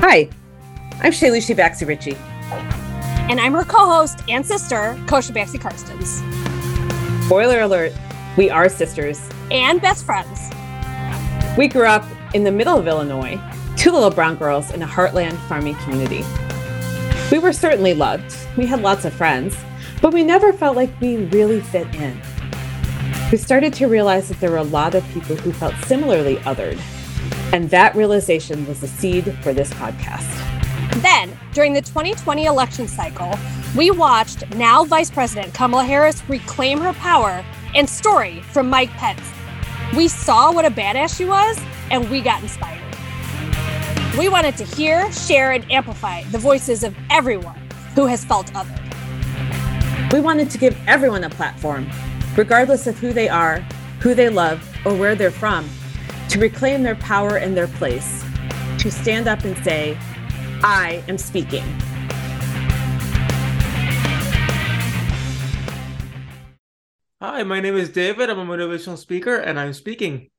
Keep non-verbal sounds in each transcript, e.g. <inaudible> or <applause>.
Hi, I'm Shaylushi Baxi Ritchie. And I'm her co host and sister, Kosha Baxi Karstens. Spoiler alert, we are sisters and best friends. We grew up in the middle of Illinois, two little brown girls in a heartland farming community. We were certainly loved, we had lots of friends, but we never felt like we really fit in. We started to realize that there were a lot of people who felt similarly othered and that realization was the seed for this podcast. Then, during the 2020 election cycle, we watched now Vice President Kamala Harris reclaim her power and story from Mike Pence. We saw what a badass she was, and we got inspired. We wanted to hear, share, and amplify the voices of everyone who has felt othered. We wanted to give everyone a platform, regardless of who they are, who they love, or where they're from to reclaim their power and their place, to stand up and say, I am speaking. Hi, my name is David. I'm a motivational speaker and I'm speaking.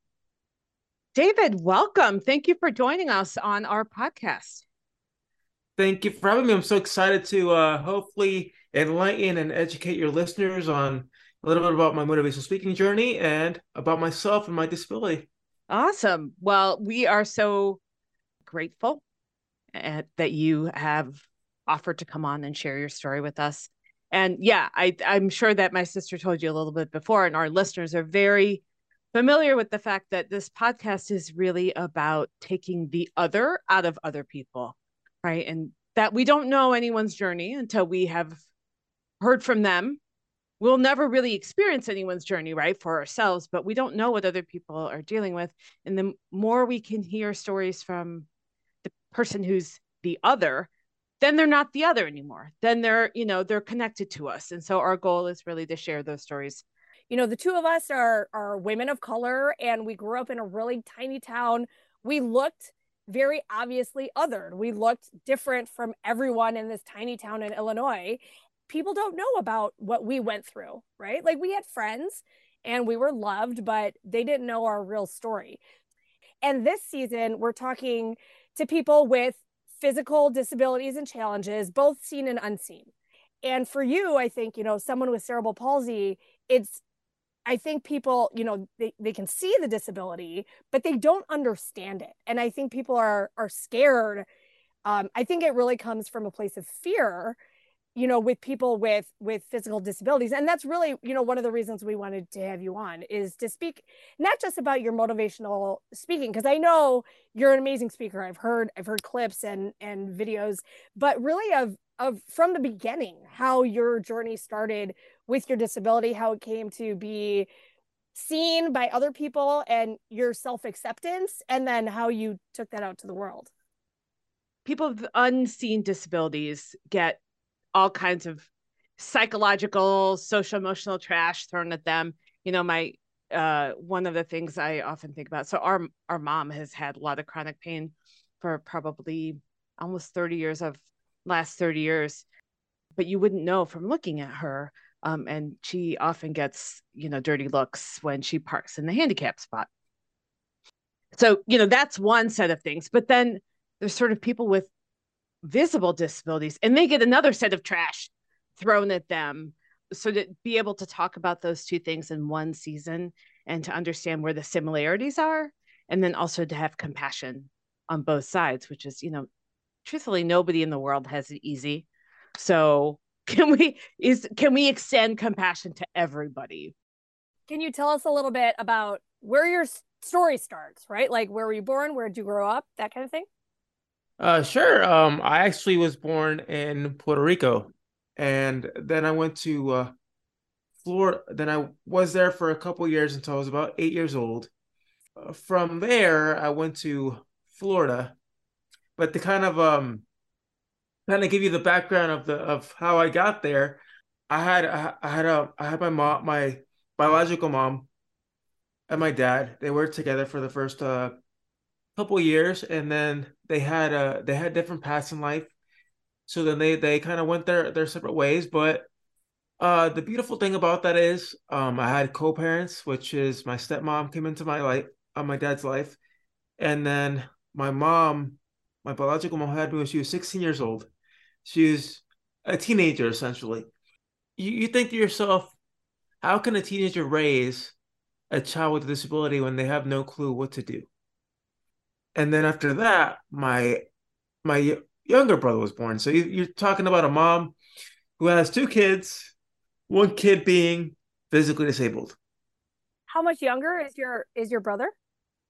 David, welcome. Thank you for joining us on our podcast. Thank you for having me. I'm so excited to uh, hopefully enlighten and educate your listeners on a little bit about my motivational speaking journey and about myself and my disability. Awesome. Well, we are so grateful at, that you have offered to come on and share your story with us. And yeah, I, I'm sure that my sister told you a little bit before, and our listeners are very familiar with the fact that this podcast is really about taking the other out of other people, right? And that we don't know anyone's journey until we have heard from them we'll never really experience anyone's journey right for ourselves but we don't know what other people are dealing with. And the more we can hear stories from the person who's the other then they're not the other anymore. Then they're you know they're connected to us. And so our goal is really to share those stories. You know the two of us are are women of color and we grew up in a really tiny town. We looked very obviously othered. We looked different from everyone in this tiny town in illinois people don't know about what we went through, right? Like we had friends and we were loved, but they didn't know our real story. And this season, we're talking to people with physical disabilities and challenges, both seen and unseen. And for you, I think, you know, someone with cerebral palsy, it's, I think people, you know, they, they can see the disability, but they don't understand it. And I think people are are scared. Um, I think it really comes from a place of fear you know with people with with physical disabilities and that's really you know one of the reasons we wanted to have you on is to speak not just about your motivational speaking because i know you're an amazing speaker. I've heard i've heard clips and and videos but really of of from the beginning how your journey started with your disability how it came to be seen by other people and your self-acceptance and then how you took that out to the world. People with unseen disabilities get all kinds of psychological, social emotional trash thrown at them. You know, my uh one of the things I often think about. So our our mom has had a lot of chronic pain for probably almost 30 years of last 30 years. But you wouldn't know from looking at her. Um, and she often gets, you know, dirty looks when she parks in the handicap spot. So, you know, that's one set of things. But then there's sort of people with visible disabilities and they get another set of trash thrown at them. So to be able to talk about those two things in one season and to understand where the similarities are and then also to have compassion on both sides which is you know truthfully nobody in the world has it easy. So <laughs> can we is can we extend compassion to everybody? Can you tell us a little bit about where your story starts right? Like where were you born? Where did you grow up? That kind of thing uh, sure. Um, I actually was born in Puerto Rico, and then I went to uh, Florida. Then I was there for a couple years until I was about eight years old. Uh, from there, I went to Florida, but to kind of um, kind of give you the background of the of how I got there, I had I, had a I had my mom, my biological mom, and my dad. They were together for the first uh couple years and then they had uh they had different paths in life so then they they kind of went their their separate ways but uh the beautiful thing about that is um i had co-parents which is my stepmom came into my life uh, my dad's life and then my mom my biological mom had me when she was 16 years old. She was a teenager essentially. You you think to yourself, how can a teenager raise a child with a disability when they have no clue what to do? And then after that, my my younger brother was born. So you, you're talking about a mom who has two kids, one kid being physically disabled. How much younger is your is your brother?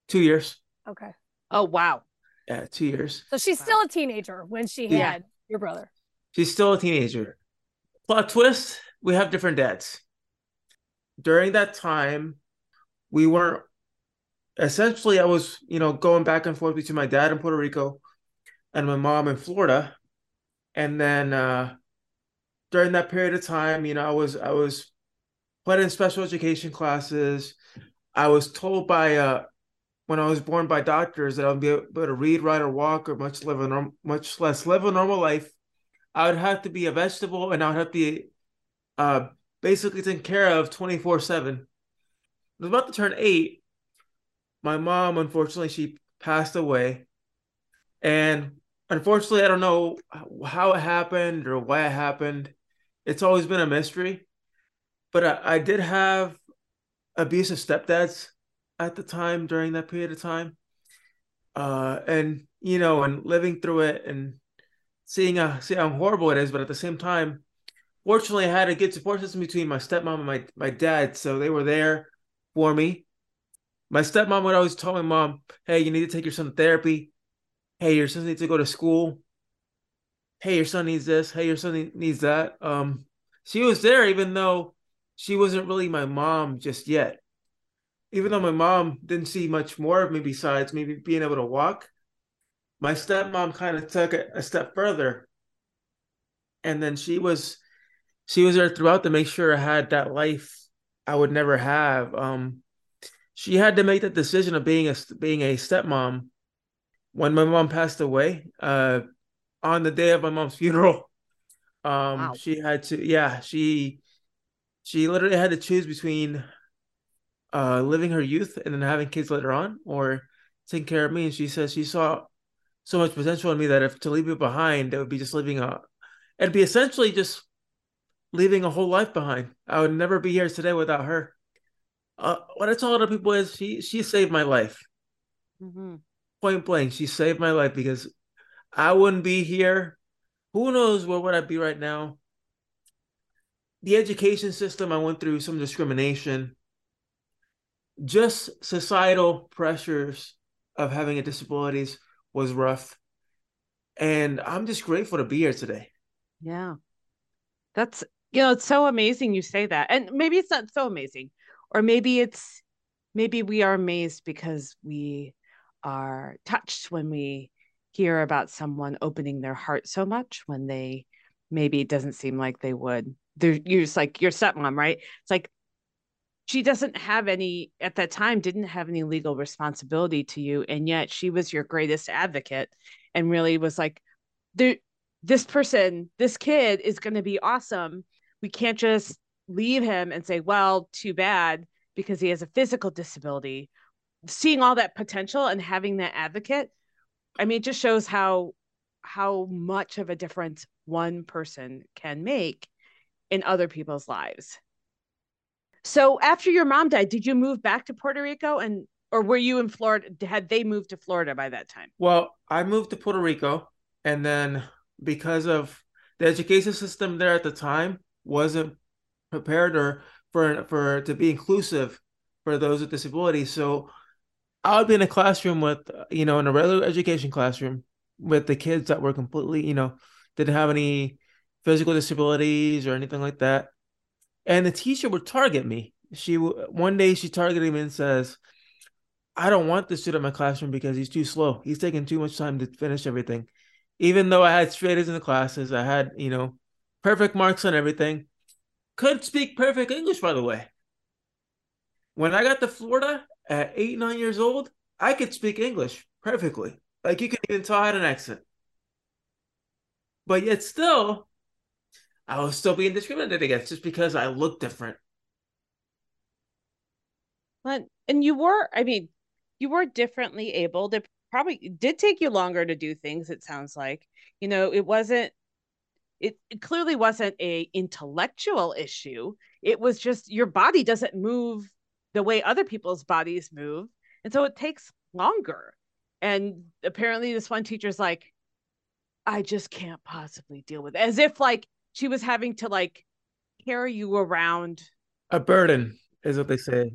Two years. Okay. Oh wow. Yeah, two years. So she's wow. still a teenager when she had your brother. She's still a teenager. Plot twist: we have different dads. During that time, we weren't. Essentially, I was, you know, going back and forth between my dad in Puerto Rico and my mom in Florida, and then uh, during that period of time, you know, I was I was put in special education classes. I was told by uh, when I was born by doctors that I'd be able to read, write, or walk, or much live a norm- much less live a normal life. I would have to be a vegetable, and I would have to be uh, basically taken care of twenty four seven. I was about to turn eight. My mom, unfortunately, she passed away, and unfortunately, I don't know how it happened or why it happened. It's always been a mystery. But I, I did have abusive stepdads at the time during that period of time. Uh, and you know, and living through it and seeing how see how horrible it is, but at the same time, fortunately, I had a good support system between my stepmom and my my dad, so they were there for me. My stepmom would always tell my mom, "Hey, you need to take your son to therapy. Hey, your son needs to go to school. Hey, your son needs this. Hey, your son needs that." Um, she was there, even though she wasn't really my mom just yet. Even though my mom didn't see much more of me besides maybe being able to walk, my stepmom kind of took it a step further. And then she was she was there throughout to make sure I had that life I would never have. Um, she had to make that decision of being a being a stepmom when my mom passed away. Uh, on the day of my mom's funeral, <laughs> um, wow. she had to yeah she she literally had to choose between uh living her youth and then having kids later on, or taking care of me. And she says she saw so much potential in me that if to leave it behind, it would be just living a it'd be essentially just leaving a whole life behind. I would never be here today without her. Uh, what I tell other people is she she saved my life. Mm-hmm. Point blank, she saved my life because I wouldn't be here. Who knows where would I be right now? The education system, I went through some discrimination. Just societal pressures of having a disabilities was rough. And I'm just grateful to be here today. Yeah. That's you know, it's so amazing you say that. And maybe it's not so amazing. Or maybe it's maybe we are amazed because we are touched when we hear about someone opening their heart so much when they maybe it doesn't seem like they would. They're you're just like your stepmom, right? It's like she doesn't have any at that time didn't have any legal responsibility to you and yet she was your greatest advocate and really was like there this person this kid is going to be awesome we can't just leave him and say, well, too bad because he has a physical disability. Seeing all that potential and having that advocate, I mean, it just shows how how much of a difference one person can make in other people's lives. So after your mom died, did you move back to Puerto Rico and or were you in Florida? Had they moved to Florida by that time? Well, I moved to Puerto Rico and then because of the education system there at the time, wasn't prepared or for for to be inclusive for those with disabilities. So I would be in a classroom with you know in a regular education classroom with the kids that were completely you know didn't have any physical disabilities or anything like that, and the teacher would target me. She one day she targeted me and says. I don't want this student in my classroom because he's too slow. He's taking too much time to finish everything. Even though I had straight A's in the classes, I had, you know, perfect marks on everything. Could speak perfect English, by the way. When I got to Florida at eight, nine years old, I could speak English perfectly. Like you could even tell I had an accent. But yet still, I was still being discriminated against just because I looked different. But and you were, I mean, you were differently able. It probably did take you longer to do things it sounds like you know it wasn't it, it clearly wasn't a intellectual issue. It was just your body doesn't move the way other people's bodies move. And so it takes longer. And apparently this one teacher's like i just can't possibly deal with it. as if like she was having to like carry you around. A burden is what they say.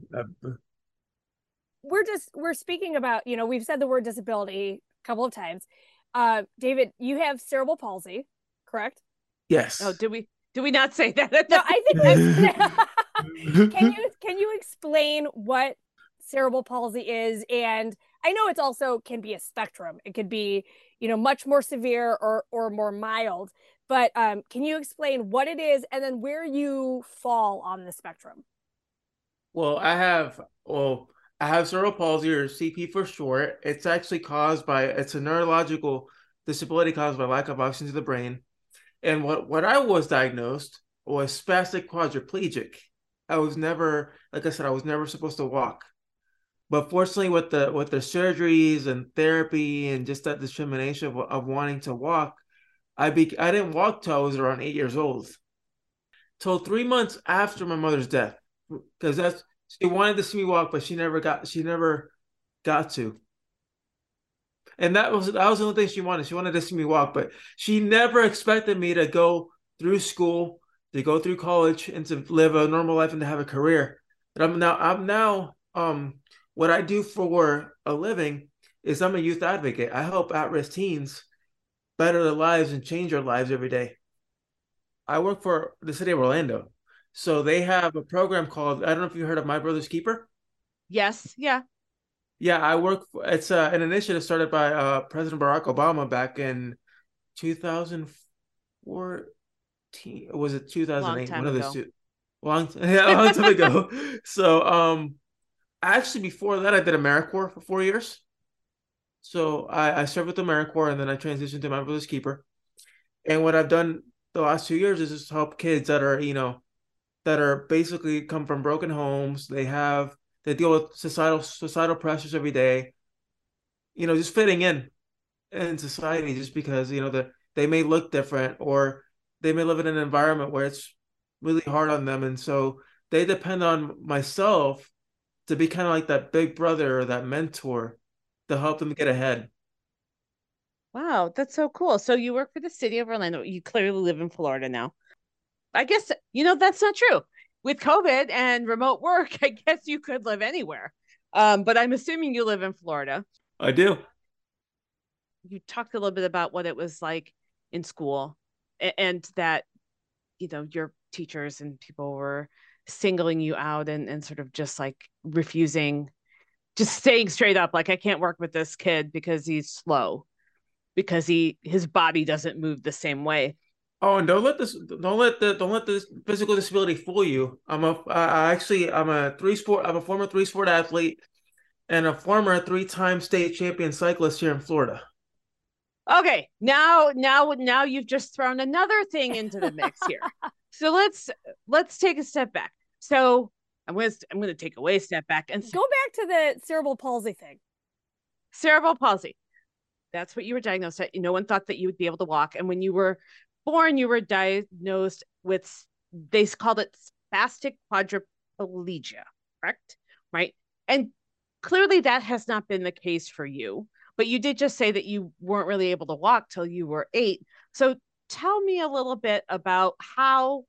We're just we're speaking about you know we've said the word disability a couple of times. Uh david you have cerebral palsy correct yes oh did we did we not say that no i think that's <laughs> <laughs> can you can you explain what cerebral palsy is and i know it's also can be a spectrum it could be you know much more severe or or more mild but um, can you explain what it is and then where you fall on the spectrum well i have well I have cerebral palsy or CP for short. It's actually caused by it's a neurological disability caused by lack of oxygen to the brain. And what what I was diagnosed was spastic quadriplegic. I was never, like I said, I was never supposed to walk. But fortunately, with the with the surgeries and therapy and just that discrimination of, of wanting to walk, I be I didn't walk till I was around eight years old. Till three months after my mother's death, because that's she wanted to see me walk, but she never got she never got to. And that was that was the only thing she wanted. She wanted to see me walk, but she never expected me to go through school, to go through college, and to live a normal life and to have a career. But I'm now I'm now um what I do for a living is I'm a youth advocate. I help at-risk teens better their lives and change their lives every day. I work for the city of Orlando. So they have a program called I don't know if you heard of My Brother's Keeper. Yes, yeah. Yeah, I work for it's uh, an initiative started by uh, President Barack Obama back in 2014 was it 2008 one of those two long <laughs> yeah, long time ago. <laughs> So um actually before that I did AmeriCorps for 4 years. So I, I served with AmeriCorps and then I transitioned to My Brother's Keeper. And what I've done the last two years is just help kids that are, you know, that are basically come from broken homes. They have they deal with societal societal pressures every day. You know, just fitting in in society just because you know that they may look different or they may live in an environment where it's really hard on them, and so they depend on myself to be kind of like that big brother or that mentor to help them get ahead. Wow, that's so cool. So you work for the city of Orlando. You clearly live in Florida now. I guess you know that's not true. With COVID and remote work, <laughs> I guess you could live anywhere. Um, but I'm assuming you live in Florida. I do. You talked a little bit about what it was like in school and that you know your teachers and people were singling you out and, and sort of just like refusing just saying straight up like i can't work with this kid because he's slow because he his body doesn't move the same way Oh, and don't let this don't let the don't let this physical disability fool you. I'm a I actually I'm a three sport I'm a former three sport athlete and a former three time state champion cyclist here in Florida. Okay, now now now you've just thrown another thing into the mix here. <laughs> so let's let's take a step back. So I'm gonna I'm gonna take away a step back and go back to the cerebral palsy thing. Cerebral palsy. That's what you were diagnosed at. No one thought that you would be able to walk. And when you were born, you were diagnosed with, they called it spastic quadriplegia, correct? Right. And clearly that has not been the case for you, but you did just say that you weren't really able to walk till you were eight. So tell me a little bit about how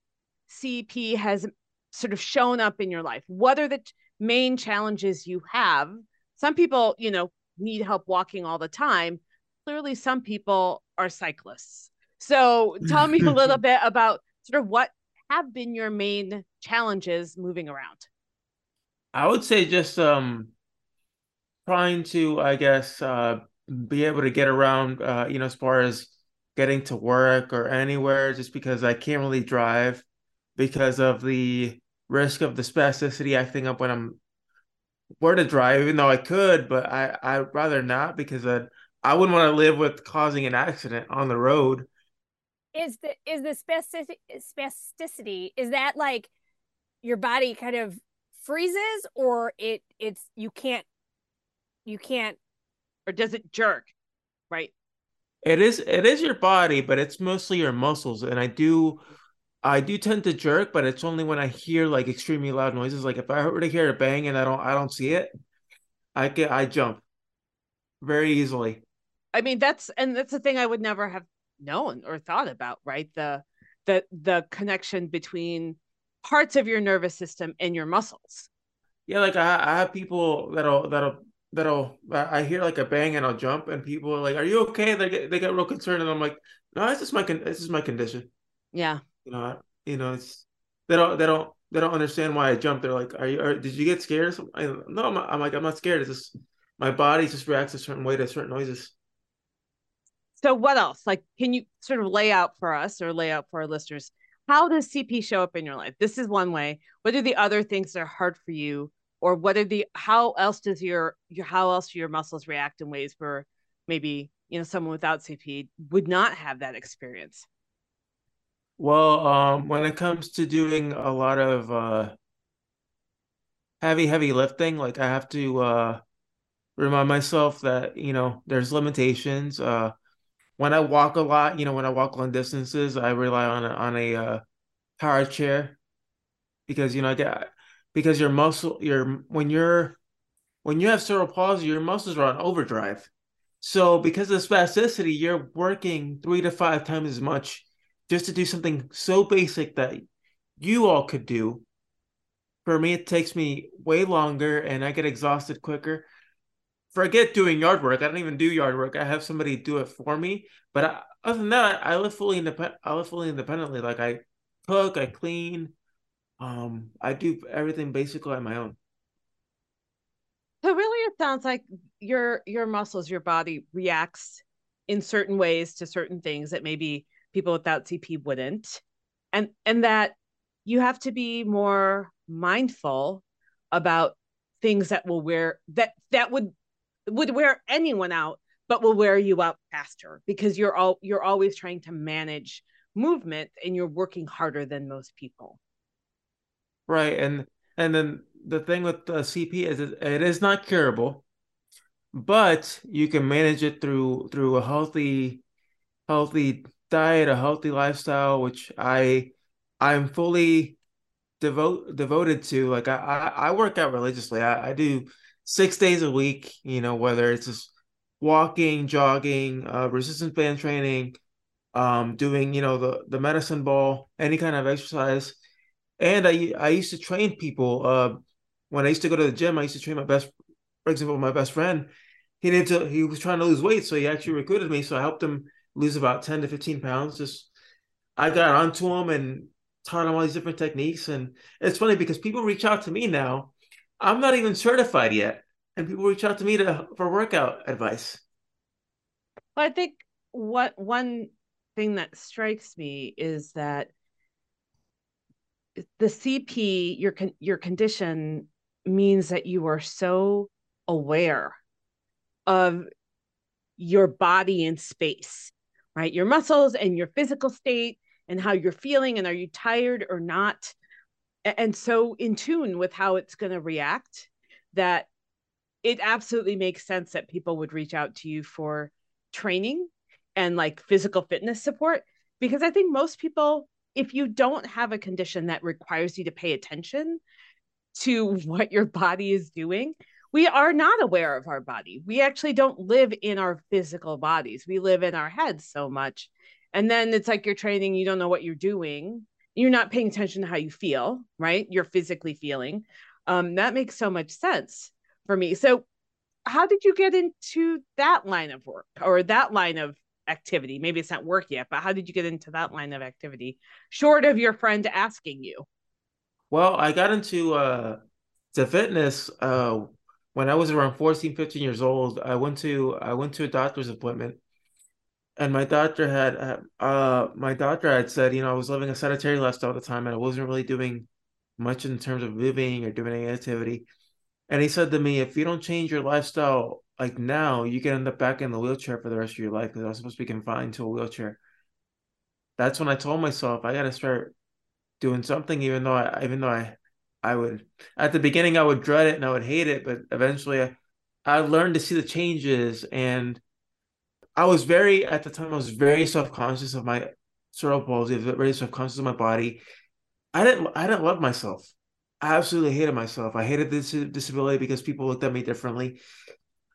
CP has sort of shown up in your life. What are the main challenges you have? Some people, you know, need help walking all the time. Clearly, some people are cyclists. So tell me a <laughs> little bit about sort of what have been your main challenges moving around. I would say just um trying to, I guess, uh be able to get around uh, you know, as far as getting to work or anywhere, just because I can't really drive because of the risk of the spasticity acting up when I'm where to drive, even though I could, but I I'd rather not because I I wouldn't want to live with causing an accident on the road is the is the spasticity, spasticity is that like your body kind of freezes or it it's you can't you can't or does it jerk? Right. It is it is your body, but it's mostly your muscles. And I do I do tend to jerk, but it's only when I hear like extremely loud noises. Like if I were to hear a bang and I don't I don't see it, I get I jump very easily. I mean that's and that's the thing I would never have known or thought about, right? The the the connection between parts of your nervous system and your muscles. Yeah, like I, I have people that'll that'll that'll I hear like a bang and I'll jump and people are like, "Are you okay?" They get they get real concerned and I'm like, "No, it's just my this is my condition." Yeah. You know, you know, it's they don't they don't they don't understand why I jumped. They're like, "Are you? Are, did you get scared?" I, no, I'm, I'm like, I'm not scared. It's just my body just reacts a certain way to certain noises. So what else? Like, can you sort of lay out for us or lay out for our listeners how does CP show up in your life? This is one way. What are the other things that are hard for you, or what are the how else does your your how else do your muscles react in ways where maybe you know someone without CP would not have that experience? Well, um, when it comes to doing a lot of uh, heavy, heavy lifting, like I have to uh, remind myself that you know there's limitations. Uh, when I walk a lot, you know, when I walk long distances, I rely on a, on a uh, power chair because you know I get because your muscle your when you're when you have cerebral palsy, your muscles are on overdrive. So because of spasticity, you're working three to five times as much just to do something so basic that you all could do. For me, it takes me way longer and I get exhausted quicker forget doing yard work. I don't even do yard work. I have somebody do it for me. But I, other than that, I live fully independent. I live fully independently. Like I cook, I clean, um, I do everything basically on my own. So really, it sounds like your your muscles, your body reacts in certain ways to certain things that maybe people without CP wouldn't, and and that you have to be more mindful about things that will wear that that would would wear anyone out, but will wear you out faster because you're all you're always trying to manage movement and you're working harder than most people. Right, and and then the thing with the CP is it, is not curable, but you can manage it through through a healthy healthy diet, a healthy lifestyle, which I I'm fully devote devoted to. Like I I, I work out religiously. I, I do six days a week, you know, whether it's just walking, jogging, uh, resistance band training, um, doing, you know, the, the medicine ball, any kind of exercise. And I, I used to train people, uh, when I used to go to the gym, I used to train my best, for example, my best friend, he needed to, he was trying to lose weight. So he actually recruited me. So I helped him lose about 10 to 15 pounds. Just, I got onto him and taught him all these different techniques. And it's funny because people reach out to me now I'm not even certified yet, and people reach out to me to for workout advice. Well, I think what one thing that strikes me is that the CP, your your condition means that you are so aware of your body in space, right? Your muscles and your physical state and how you're feeling and are you tired or not? And so in tune with how it's going to react that it absolutely makes sense that people would reach out to you for training and like physical fitness support because i think most people if you don't have a condition that requires you to pay attention to <laughs> what your body is doing we are not aware of our body. We actually don't live in our physical bodies. We live in our heads so much. And then it's like you're training you don't know what you're doing you're not paying attention to how you feel, right? You're physically feeling. Um, that makes so much sense for me. So, how did you get into that line of work or that line of activity? Maybe it's not work yet, but how did you get into that line of activity, short of your friend asking you? Well, I got into uh, to fitness uh, when I was around 14, 15 years old. I went to I went to a doctor's appointment and my doctor had uh my doctor had said you know i was living a sedentary lifestyle at the time and i wasn't really doing much in terms of moving or doing any activity. And he said to me if you don't change your lifestyle like now you can end up back in the wheelchair for the rest of your life because i was supposed to be confined to a wheelchair. That's when i told myself i got to start doing something even though i even though i i would at the beginning i would dread it and i would hate it but eventually i, I learned to see the changes and I was very at the time I was very self-conscious of my cerebral palsy, very self-conscious of my body. I didn't I didn't love myself. I absolutely hated myself. I hated this disability because people looked at me differently.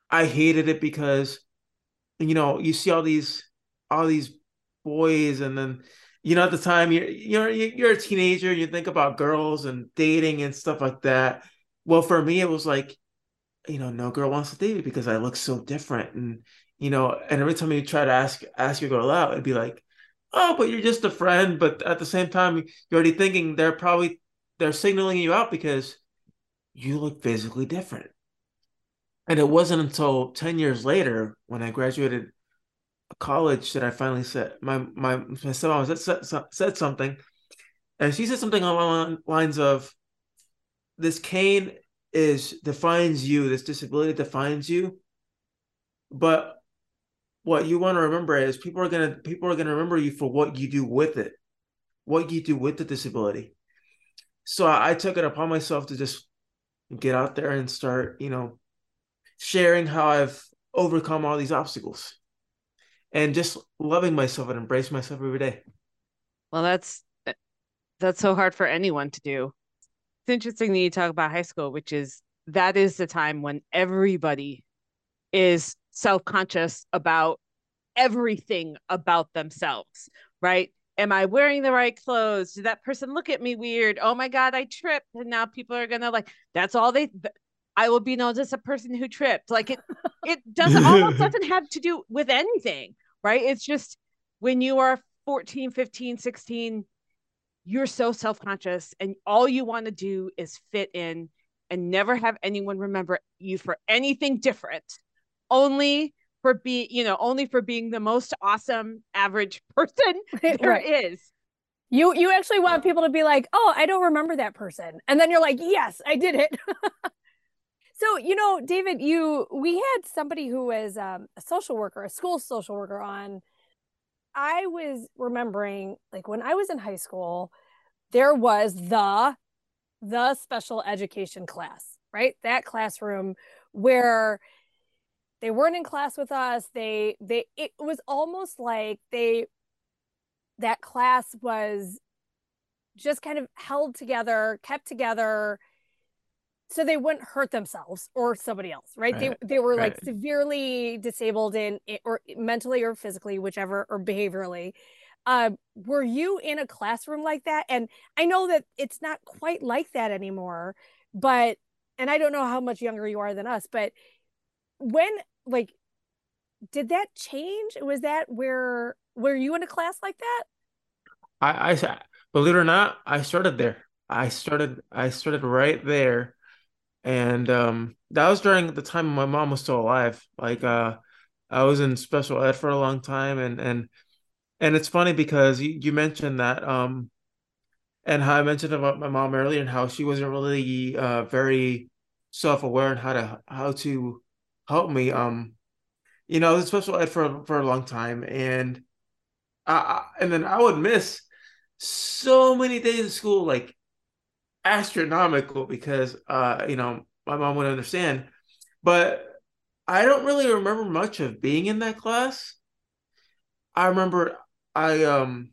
I hated it because you know, you see all these all these boys and then you know at the time you're you're you're a teenager you think about girls and dating and stuff like that well for me it was like you know no girl wants to date me because i look so different and you know and every time you try to ask ask your girl out it'd be like oh but you're just a friend but at the same time you're already thinking they're probably they're signaling you out because you look physically different and it wasn't until 10 years later when i graduated college that I finally said my my my stepmom said, said something, and she said something along the lines of, "This cane is defines you. This disability defines you, but what you want to remember is people are gonna people are gonna remember you for what you do with it, what you do with the disability." So I, I took it upon myself to just get out there and start, you know, sharing how I've overcome all these obstacles and just loving myself and embrace myself every day. Well, that's that's so hard for anyone to do. It's interesting that you talk about high school, which is that is the time when everybody is self-conscious about everything about themselves, right? Am I wearing the right clothes? Did that person look at me weird? Oh my God, I tripped. And now people are gonna like, that's all they I will be known as a person who tripped. Like it it <laughs> doesn't almost <laughs> doesn't have to do with anything right? It's just when you are 14, 15, 16, you're so self conscious and all you want to do is fit in and never have anyone remember you for anything different, only for being, you know, only for being the most awesome average <laughs> person <laughs> there right. is. You you actually want people to be like, "Oh, I don't remember that person." And then you're like, "Yes, I did it." <laughs> So, you know, David, you we had somebody who was um, a social worker, a school social worker on. I was remembering like when I was in high school, there was the the special education class, right? That classroom where they weren't in class with us. They they it was almost like they that class was just kind of held together, kept together so they wouldn't hurt themselves or somebody else right, right. they they were right. like severely disabled in or mentally or physically whichever or behaviorally uh, were you in a classroom like that and i know that it's not quite like that anymore but and i don't know how much younger you are than us but when like did that change? Was that where were you in a class like that? I i believe it or not i started there. I started i started right there. And um, that was during the time my mom was still alive. Like uh, I was in special ed for a long time, and and and it's funny because you, you mentioned that um, and how I mentioned about my mom earlier and how she wasn't really uh very self aware and how to how to help me. Um, you know, I was special ed for for a long time, and I and then I would miss so many days of school, like astronomical because uh you know my mom would understand but i don't really remember much of being in that class i remember i um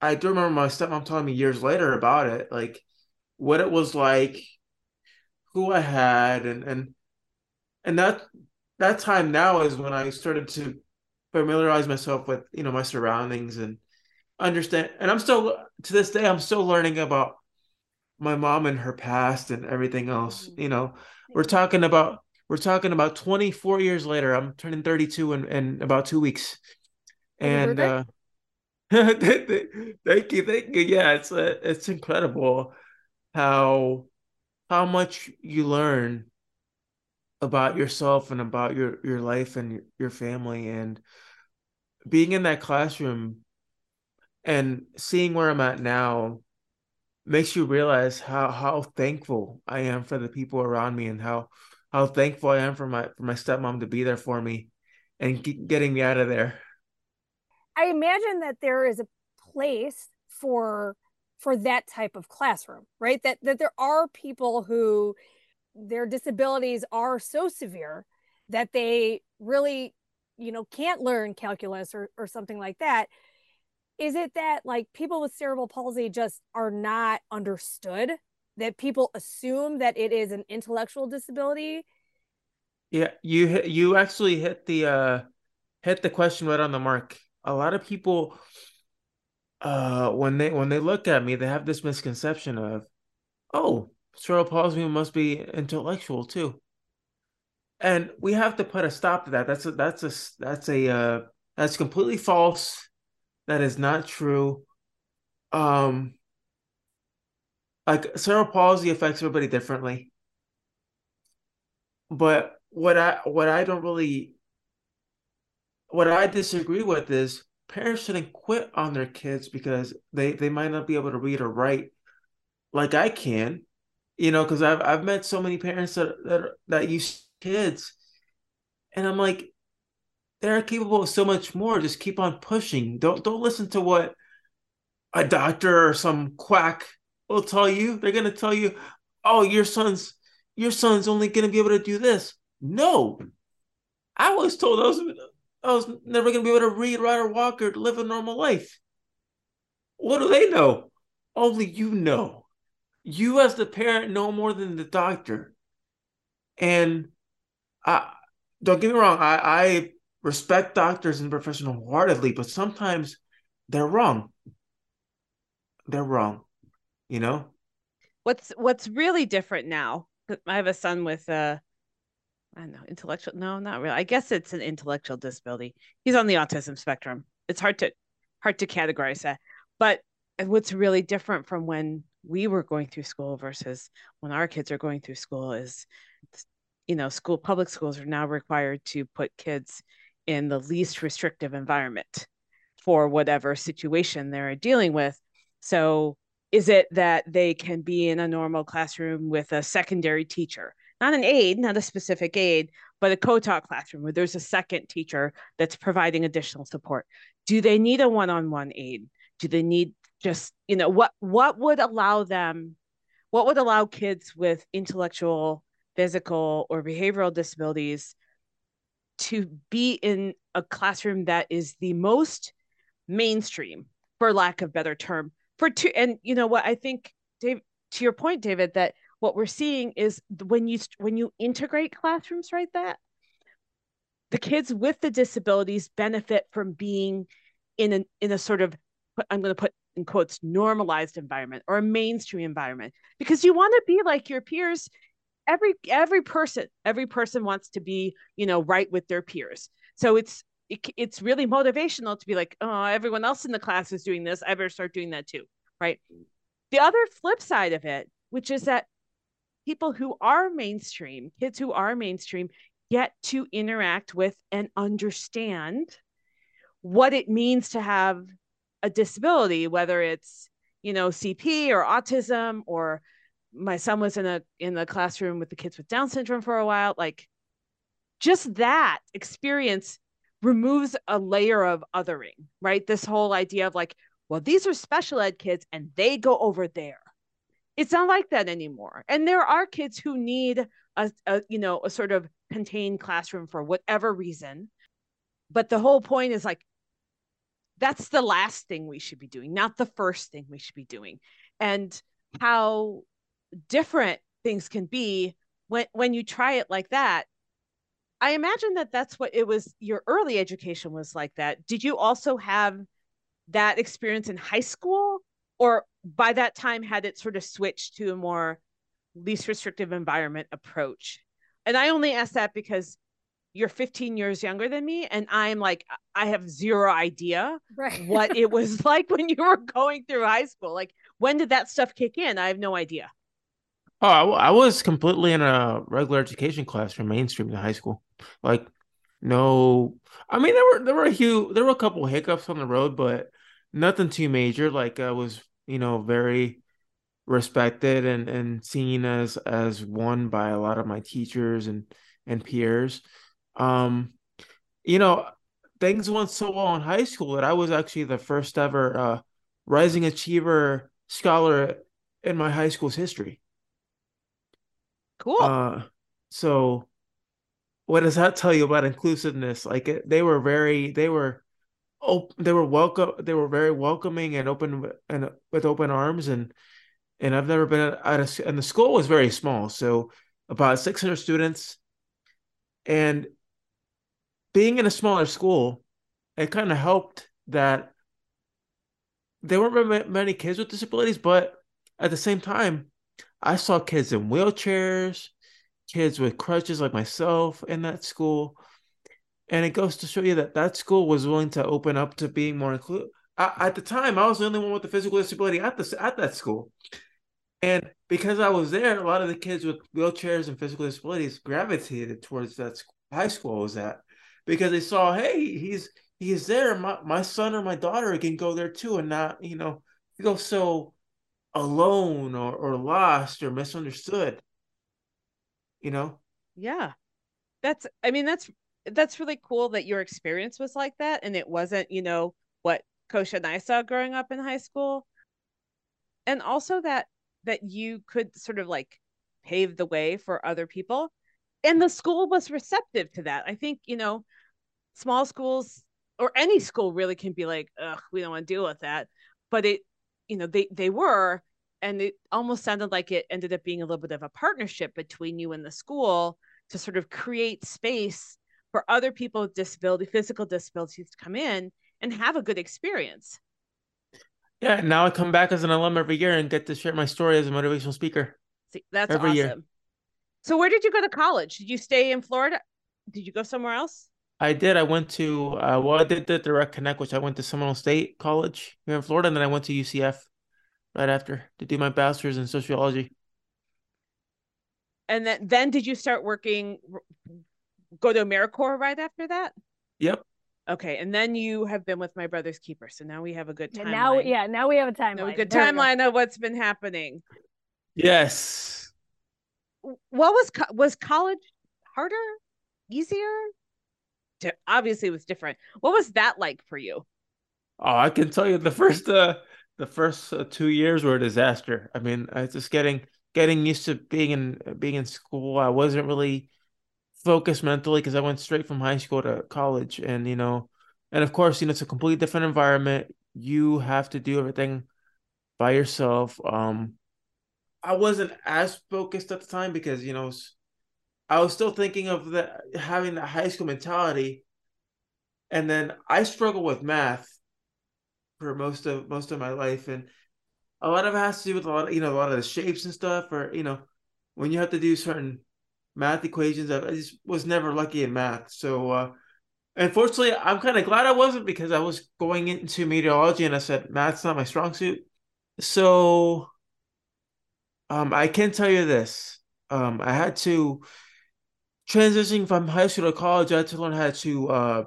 i do remember my stepmom telling me years later about it like what it was like who i had and and and that that time now is when i started to familiarize myself with you know my surroundings and understand and i'm still to this day i'm still learning about my mom and her past and everything else. Mm-hmm. You know, we're talking about we're talking about 24 years later. I'm turning 32 in, in about two weeks. And uh <laughs> thank you, thank you. Yeah, it's uh, it's incredible how how much you learn about yourself and about your your life and your, family and being in that classroom and seeing where I'm at now makes you realize how how thankful I am for the people around me and how how thankful I am for my for my stepmom to be there for me and getting me out of there. I imagine that there is a place for for that type of classroom, right? That that there are people who their disabilities are so severe that they really, you know, can't learn calculus or, or something like that. Is it that like people with cerebral palsy just are not understood? That people assume that it is an intellectual disability? Yeah, you you actually hit the uh hit the question right on the mark. A lot of people uh when they when they look at me, they have this misconception of, oh, cerebral palsy must be intellectual too and we have to put a stop to that. That's a that's a that's a uh, that's completely false. That is not true. Um, like cerebral palsy affects everybody differently, but what I what I don't really what I disagree with is parents shouldn't quit on their kids because they they might not be able to read or write like I can, you know, because I've I've met so many parents that that that use kids. And I'm like, they're capable of so much more. Just keep on pushing. Don't don't listen to what a doctor or some quack will tell you. They're gonna tell you, oh, your son's your son's only gonna be able to do this. No. I was told I was I was never gonna be able to read, write, or walk or live a normal life. What do they know? Only you know. You as the parent know more than the doctor. And I don't get me wrong. I, I respect doctors and professionals wholeheartedly, but sometimes they're wrong. They're wrong. You know. What's What's really different now? I have a son with a, I don't know, intellectual. No, not really. I guess it's an intellectual disability. He's on the autism spectrum. It's hard to hard to categorize that. But what's really different from when we were going through school versus when our kids are going through school is you know, school public schools are now required to put kids in the least restrictive environment for whatever situation they're dealing with. So is it that they can be in a normal classroom with a secondary teacher, not an aide, not a specific aide, but a co-taught classroom where there's a second teacher that's providing additional support? Do they need a one-on-one aide? Do they need just, you know, what what would allow them, what would allow kids with intellectual physical or behavioral disabilities to be in a classroom that is the most mainstream for lack of better term for two and you know what i think dave to your point david that what we're seeing is when you when you integrate classrooms right that the kids with the disabilities benefit from being in an in a sort of i'm going to put in quotes normalized environment or a mainstream environment because you want to be like your peers. Every every person every person wants to be you know right with their peers. So it's it, it's really motivational to be like oh everyone else in the class is doing this. I better start doing that too right? The other flip side of it which is that people who are mainstream kids who are mainstream get to interact with and understand what it means to have a disability whether it's you know cp or autism or my son was in a in the classroom with the kids with down syndrome for a while like just that experience removes a layer of othering right? This whole idea of like well these are special ed kids and they go over there. It's not like that anymore. And there are kids who need a, a you know a sort of contained classroom for whatever reason. But the whole point is like that's the last thing we should be doing not the first thing we should be doing. And how different things can be when when you try it like that. I imagine that that's what it was your early education was like that. Did you also have that experience in high school? Or by that time had it sort of switched to a more least restrictive environment approach? And i only ask that because you're 15 years younger than me and i'm like i have zero idea right. what it was <laughs> like when you were going through high school like when did that stuff kick in i have no idea Oh, I, I was completely in a regular education class from mainstream in high school. Like, no, I mean there were there were a few there were a couple hiccups on the road, but nothing too major. Like I was, you know, very respected and and seen as as one by a lot of my teachers and and peers. Um, you know, things went so well in high school that I was actually the first ever uh, rising achiever scholar in my high school's history. Cool. Uh, so what does that tell you about inclusiveness? Like it, they were very, they were, oh, they were welcome. They were very welcoming and open and with open arms. And and I've never been at a and the school was very small, so about six hundred students. And being in a smaller school, it kind of helped that there weren't many kids with disabilities, but at the same time, I saw kids in wheelchairs, kids with crutches like myself in that school. And it goes to show you that that school was willing to open up to being more inclusive. At the time, I was the only one with a physical disability at the at that school, and because I was there, a lot of the kids with wheelchairs and physical disabilities gravitated towards that high school I was at because they saw, hey, he's he's there. My my son or my daughter can go there too, and not you know feel so alone or, or lost or misunderstood you know? Yeah. That's i mean that's that's really cool that your experience was like that and it wasn't you know what kosha and i saw growing up in high school. And also that that you could sort of like pave the way for other people. And the school was receptive to that. I think you know small schools or any mm. school really can be like ugh we don't want to deal with that. But it you know they they were and it almost sounded like it ended up being a little bit of a partnership between you and the school to sort of create space for other people with disability physical disabilities to come in and have a good experience. Yeah now i come back as an alum every year and get to share my story as a motivational speaker See, that's every awesome. Year. so where did you go to college? Did you stay in florida? Did you go somewhere else I did. I went to uh, well, I did the direct connect, which I went to Seminole State College here in Florida, and then I went to UCF right after to do my bachelor's in sociology. And then, then did you start working? Go to AmeriCorps right after that. Yep. Okay, and then you have been with my brother's keeper. So now we have a good timeline. Now, yeah, now we have a timeline. Now a good timeline of what's been happening. Yes. What was was college harder, easier? Obviously, it was different. What was that like for you? Oh, I can tell you the first uh the first uh, two years were a disaster. I mean, I just getting getting used to being in being in school. I wasn't really focused mentally because I went straight from high school to college, and you know, and of course, you know, it's a completely different environment. You have to do everything by yourself. Um, I wasn't as focused at the time because you know, I was still thinking of the having the high school mentality, and then I struggle with math for most of most of my life, and a lot of it has to do with a lot of you know a lot of the shapes and stuff, or you know when you have to do certain math equations. I just was never lucky in math, so. uh Unfortunately, I'm kind of glad I wasn't because I was going into meteorology and I said math's not my strong suit. So um, I can tell you this. Um, I had to transition from high school to college. I had to learn how to uh,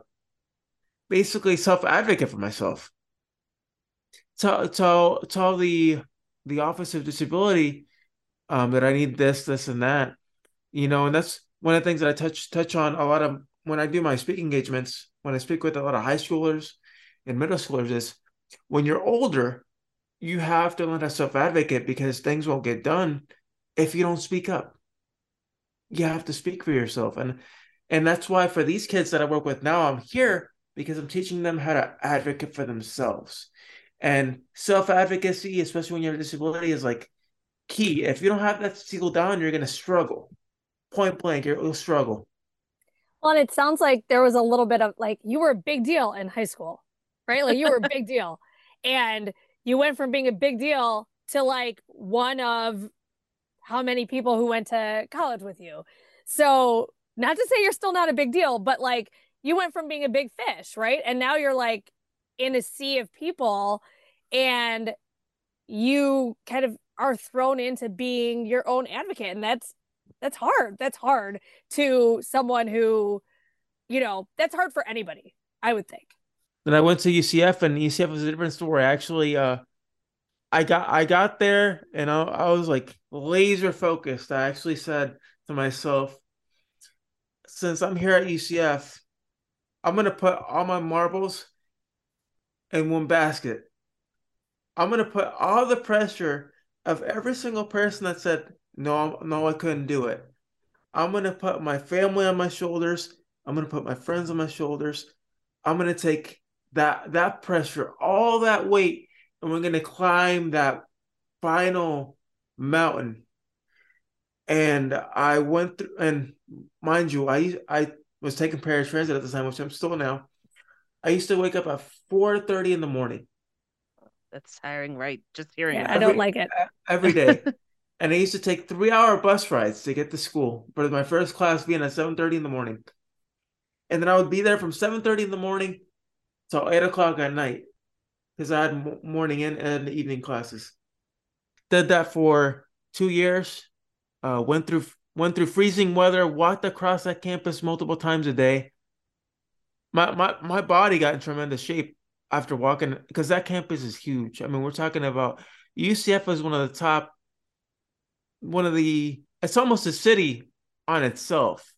basically self advocate for myself tell tell tell the the Office of Disability um, that I need this, this, and that. You know, and that's one of the things that I touch touch on a lot of when I do my speaking engagements. When I speak with a lot of high schoolers and middle schoolers, is when you're older, you have to learn to self advocate because things won't get done if you don't speak up. You have to speak for yourself, and and that's why for these kids that I work with now, I'm here because I'm teaching them how to advocate for themselves. And self advocacy, especially when you have a disability, is like key. If you don't have that skill down, you're going to struggle. Point blank, you'll struggle. Well, and it sounds like there was a little bit of like you were a big deal in high school, right? Like you were a big <laughs> deal. And you went from being a big deal to like one of how many people who went to college with you. So, not to say you're still not a big deal, but like you went from being a big fish, right? And now you're like in a sea of people and you kind of are thrown into being your own advocate and that's that's hard that's hard to someone who you know that's hard for anybody i would think then i went to ucf and ucf was a different story actually uh i got i got there and I, I was like laser focused i actually said to myself since i'm here at ucf i'm to put all my marbles in one basket. I'm gonna put all the pressure of every single person that said no, no, I couldn't do it. I'm gonna put my family on my shoulders. I'm gonna put my friends on my shoulders. I'm gonna take that that pressure, all that weight, and we're gonna climb that final mountain. And I went through, and mind you, I I was taking paratransit at the time, which I'm still now. I used to wake up at 4:30 in the morning. That's tiring, right? Just hearing Yeah, it. I don't like it. every day. <laughs> and I used to take three hour bus rides to get to school for my first class being at 7:30 in the morning. And then I would be there from 7:30 in the morning till eight o'clock at night. Because I had morning and, and evening classes. Did that for two years. Uh, went through went through freezing weather, walked across that campus multiple times a day. My my my body got in tremendous shape after walking because that campus is huge. I mean, we're talking about UCF is one of the top, one of the. It's almost a city on itself.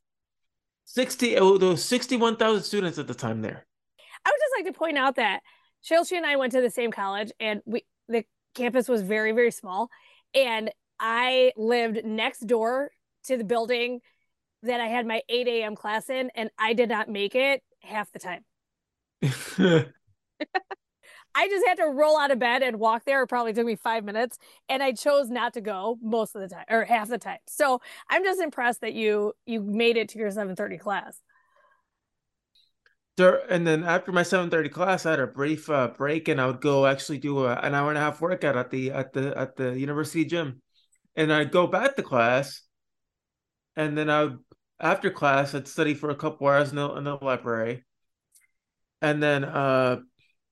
Sixty, oh, there was sixty-one thousand students at the time there. I would just like to point out that Chelsea and I went to the same college, and we the campus was very very small, and I lived next door to the building that I had my 8 a.m. class in, and I did not make it half the time. <laughs> <laughs> I just had to roll out of bed and walk there. It probably took me five minutes, and I chose not to go most of the time or half the time. So I'm just impressed that you you made it to your 7:30 class. Dur- and then after my 7:30 class, I had a brief uh, break, and I would go actually do a, an hour and a half workout at the at the at the university gym, and I'd go back to class, and then I would after class I'd study for a couple hours in the, in the library, and then uh,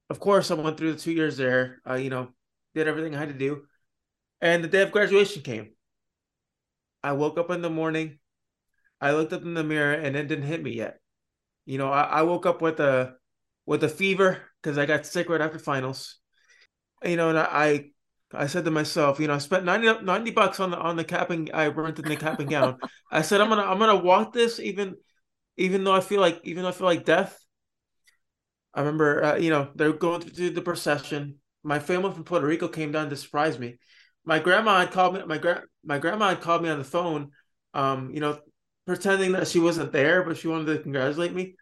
of course I went through the two years there. Uh, you know, did everything I had to do, and the day of graduation came. I woke up in the morning, I looked up in the mirror, and it didn't hit me yet. You know, I, I woke up with a with a fever because I got sick right after finals. You know, and I I said to myself, you know, I spent 90, 90 bucks on the on the cap and I rented the cap and gown. I said I'm gonna I'm gonna walk this even even though I feel like even though I feel like death. I remember, uh, you know, they're going through the procession. My family from Puerto Rico came down to surprise me. My grandma had called me. My grand my grandma had called me on the phone. Um, you know, pretending that she wasn't there, but she wanted to congratulate me.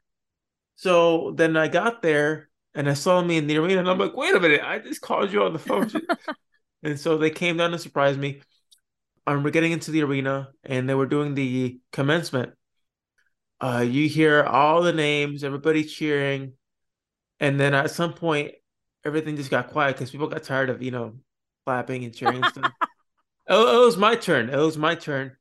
So then I got there and I saw me in the arena, and I'm like, wait a minute, I just called you on the phone. <laughs> and so they came down to surprise me. I remember getting into the arena and they were doing the commencement. Uh, you hear all the names, everybody cheering, and then at some point, everything just got quiet because people got tired of you know clapping and cheering and stuff. <laughs> oh, it was my turn. It was my turn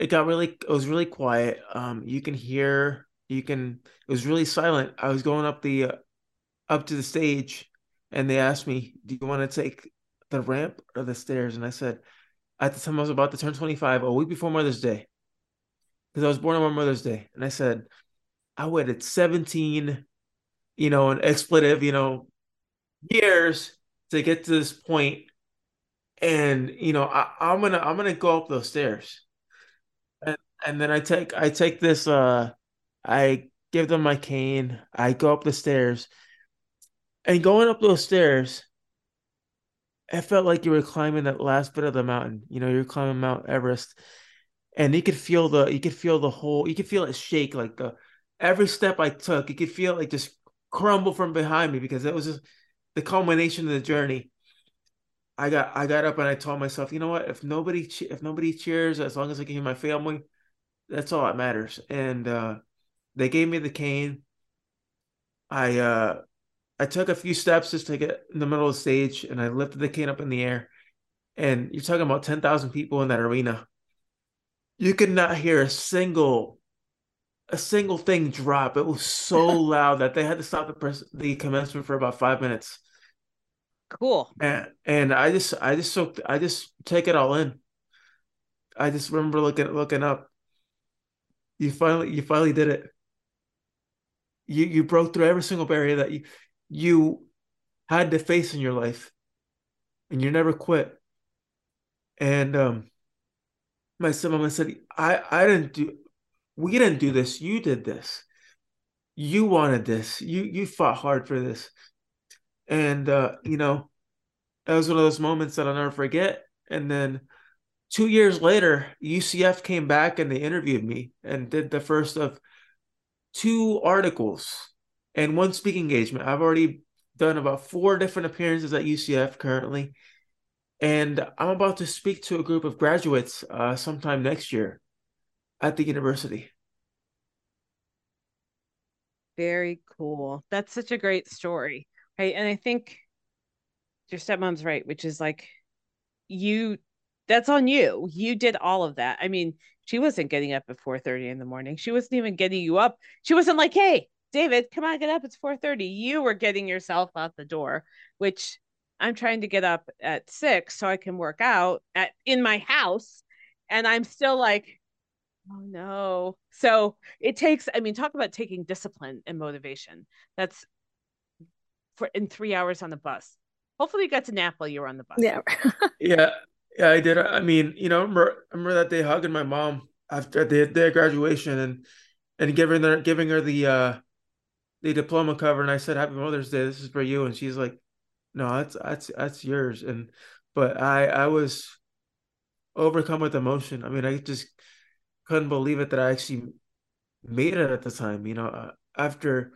it got really it was really quiet um you can hear you can it was really silent. I was going up the uh, up to the stage and they asked me do you want to take the ramp or the stairs? And i said at the time i was about to turn 25 a week before mother's day. Because i was born on my mother's day. And i said i waited 17 you know an expletive you know years to get to this point. And you know I, i'm gonna i'm gonna go up those stairs and, then I take I take this uh I give them my cane. I go up the stairs. And going up those stairs, it felt like you were climbing that last bit of the mountain. You know, you're climbing Mount Everest. And you could feel the you could feel the whole you could feel it shake like the every step I took, you could feel like just crumble from behind me because it was just the culmination of the journey. I got I got up and I told myself, you know what? If nobody if nobody cheers, as long as I can hear my family, that's all that matters. And uh, they gave me the cane. I uh, I took a few steps just to get in the middle of the stage, and I lifted the cane up in the air. And you're talking about ten thousand people in that arena. You could not hear a single a single thing drop. It was so <laughs> loud that they had to stop the pres- the commencement for about five minutes. Cool. And and I just I just soaked I just take it all in. I just remember looking looking up. You finally you finally did it. You you broke through every single barrier that you you had to face in your life. And you never quit. And um my stepmom said, I I didn't do we didn't do this, you did this. You wanted this. You you fought hard for this. And uh, you know, that was one of those moments that I'll never forget. And then two years later, UCF came back and they interviewed me and did the first of two articles and one speaking engagement. I've already done about four different appearances at UCF currently. And I'm about to speak to a group of graduates uh, sometime next year at the university. Very cool. That's such a great story. Right. And I think your stepmom's right, which is like you that's on you. You did all of that. I mean, she wasn't getting up at 4:30 in the morning. She wasn't even getting you up. She wasn't like, hey, David, come on, get up. It's 4 30. You were getting yourself out the door, which I'm trying to get up at six so I can work out at in my house. And I'm still like, oh no. So it takes, I mean, talk about taking discipline and motivation. That's for in three hours on the bus. Hopefully you got to nap while you were on the bus. Yeah. <laughs> yeah. Yeah, I did. I mean, you know, I remember, I remember that day hugging my mom after their, their graduation and and giving her giving her the uh the diploma cover and I said Happy Mother's Day. This is for you. And she's like, No, that's that's that's yours. And but I I was overcome with emotion. I mean, I just couldn't believe it that I actually made it at the time. You know, uh, after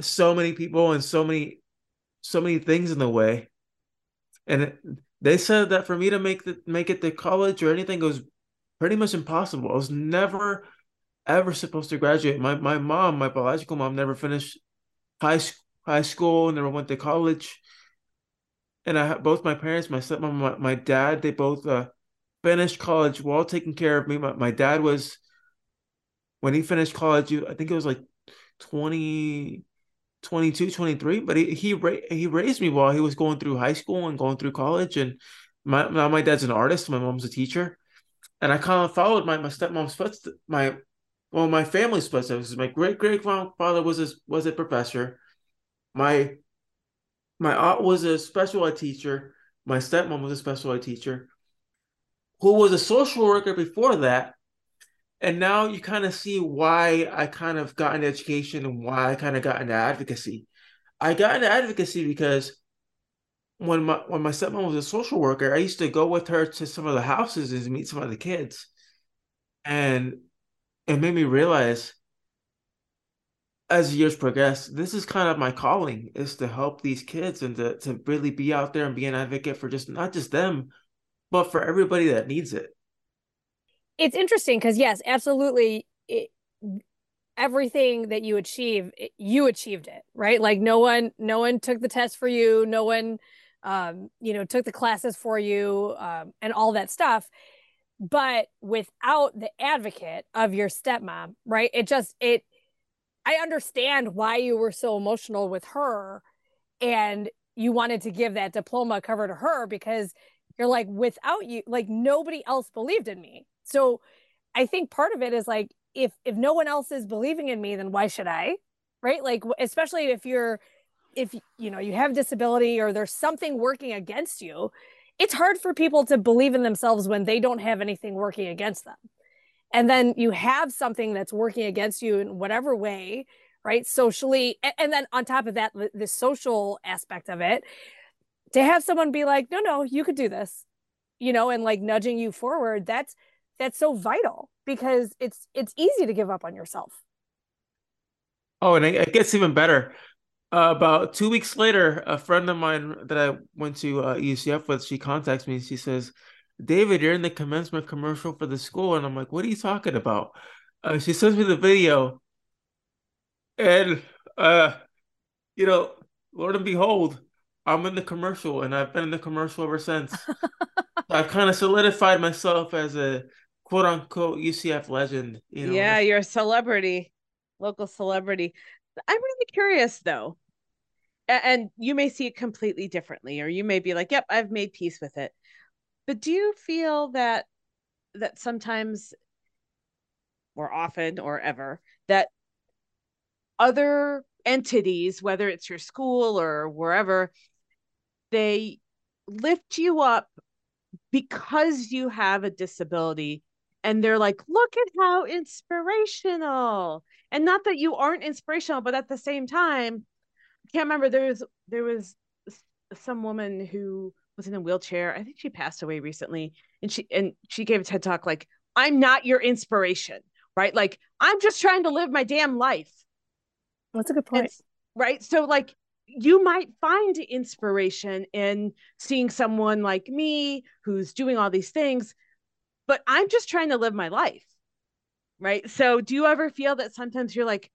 so many people and so many so many things in the way, and they said that for me to make the make it to college or anything was pretty much impossible. I was never ever supposed to graduate. My my mom, my biological mom, never finished high high school, never went to college. And I both my parents, my stepmom, my, my dad, they both uh, finished college while taking care of me. My, my dad was when he finished college, I think it was like 20, 22, 23, but he he he raised me while he was going through high school and going through college. And my now my dad's an artist, my mom's a teacher, and I kind of followed my my stepmom's footsteps. My well, my family's footsteps. My great great grandfather was a was a professor. My my aunt was a special ed teacher. My stepmom was a special ed teacher, who was a social worker before that and now you kind of see why I kind of got into education and why I kind of got into advocacy. I got into advocacy because when my when my stepmom was a social worker, I used to go with her to some of the houses and meet some of the kids, and it made me realize as years progress, this is kind of my calling is to help these kids and to, to really be out there and be an advocate for just not just them, but for everybody that needs it it's interesting because yes, absolutely. It, everything that you achieve, it, you achieved it, right? Like no one, no one took the test for you. No one, um, you know, took the classes for you, um, and all that stuff. But without the advocate of your stepmom, right? It just it. I understand why you were so emotional with her, and you wanted to give that diploma cover to her because you're like, without you, like nobody else believed in me so I think part of it is like if if no one else is believing in me, then why should I? Right? Like especially if you're if you know you have disability or there's something working against you, it's hard for people to believe in themselves when they don't have anything working against them. And then you have something that's working against you in whatever way, right? Socially, and then on top of that, the social aspect of it, to have someone be like, no, no, you could do this, you know, and like nudging you forward, that's that's so vital because it's it's easy to give up on yourself. Oh, and it gets even better. Uh, about two weeks later, a friend of mine that I went to uh, UCF with, she contacts me. She says, "David, you're in the commencement commercial for the school," and I'm like, "What are you talking about?" Uh, she sends me the video, and uh, you know, Lord and behold, I'm in the commercial, and I've been in the commercial ever since. <laughs> I've kind of solidified myself as a quote unquote UCF legend. You know, yeah, you're a celebrity, local celebrity. I'm really curious though, and you may see it completely differently, or you may be like, "Yep, I've made peace with it." But do you feel that that sometimes, or often, or ever, that other entities, whether it's your school or wherever, they lift you up because you have a disability and they're like, look at how inspirational. And not that you aren't inspirational, but at the same time, I can't remember there was there was some woman who was in a wheelchair. I think she passed away recently, and she and she gave a TED talk like, "I'm not your inspiration." Right? Like, I'm just trying to live my damn life. That's a good point. And, right? So like you might find inspiration in seeing someone like me who's doing all these things, but I'm just trying to live my life. Right. So, do you ever feel that sometimes you're like,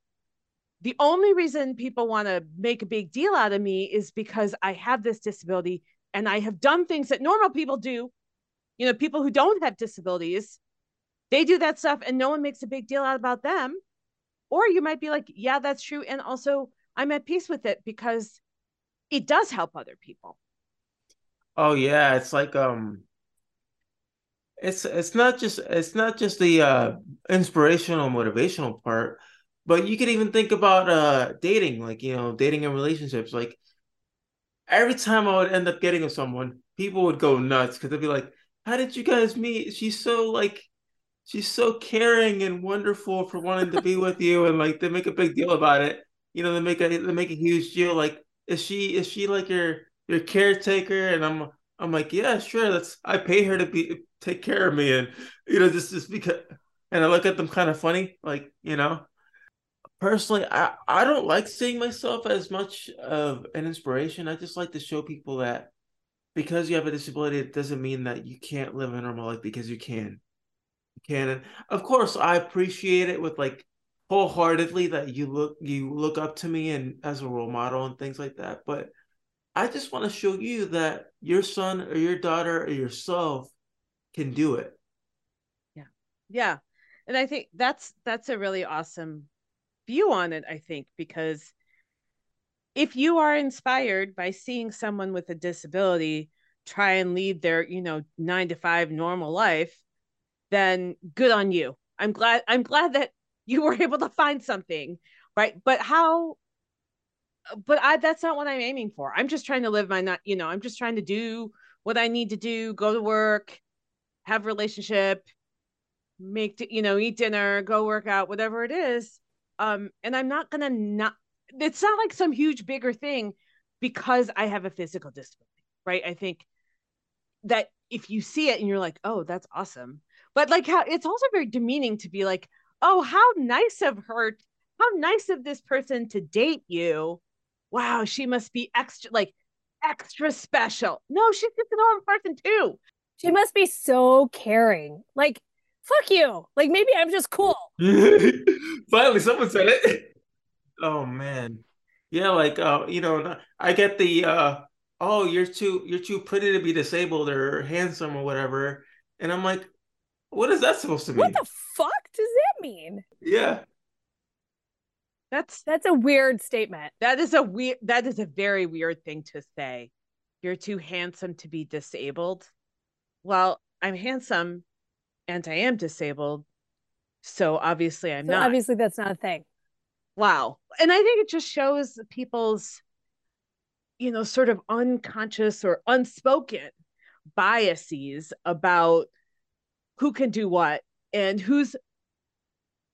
the only reason people want to make a big deal out of me is because I have this disability and I have done things that normal people do. You know, people who don't have disabilities, they do that stuff and no one makes a big deal out about them. Or you might be like, yeah, that's true. And also, I'm at peace with it because it does help other people. Oh yeah, it's like um it's it's not just it's not just the uh inspirational motivational part, but you could even think about uh dating, like you know, dating and relationships. Like every time I would end up getting with someone, people would go nuts because they'd be like, How did you guys meet? She's so like she's so caring and wonderful for wanting to be <laughs> with you and like they make a big deal about it you know, they make a they make a huge deal. Like, is she is she like your your caretaker? And I'm I'm like, yeah, sure. That's I pay her to be take care of me, and you know, just just because. And I look at them kind of funny, like you know. Personally, I I don't like seeing myself as much of an inspiration. I just like to show people that because you have a disability, it doesn't mean that you can't live a normal life because you can. You can, and of course, I appreciate it with like wholeheartedly that you look you look up to me and as a role model and things like that but i just want to show you that your son or your daughter or yourself can do it. Yeah. Yeah. And i think that's that's a really awesome view on it i think because if you are inspired by seeing someone with a disability try and lead their you know 9 to 5 normal life then good on you. I'm glad i'm glad that you were <laughs> able to find something right? But how but i that's not what i'm aiming for i'm just trying to live my not you know i'm just trying to do what i need to do go to work have relationship make you know eat dinner go work out whatever it is um and i'm not gonna not it's not like some huge bigger thing because i have a physical disability right i think that if you see it and you're like oh that's awesome but like how it's also very demeaning to be like oh, how nice of her, how nice of this person to date you. Wow, she must be extra, like extra special. No, she's just a normal person too. She must be so caring. Like, fuck you. Like, maybe I'm just cool. <laughs> Finally, someone said it. <laughs> Oh man. Yeah, like uh, you know, I get the uh oh, you're too you're too pretty to be disabled or handsome or whatever. And I'm like, what is that supposed to mean? What the fuck does that mean? Yeah. That's that's a weird statement. That is a weird that is a very weird thing to say. You're too handsome to be disabled. Well, I'm handsome and I am disabled. So obviously I'm so not. Obviously that's not a thing. Wow. And I think it just shows people's you know sort of unconscious or unspoken biases about who can do what and who's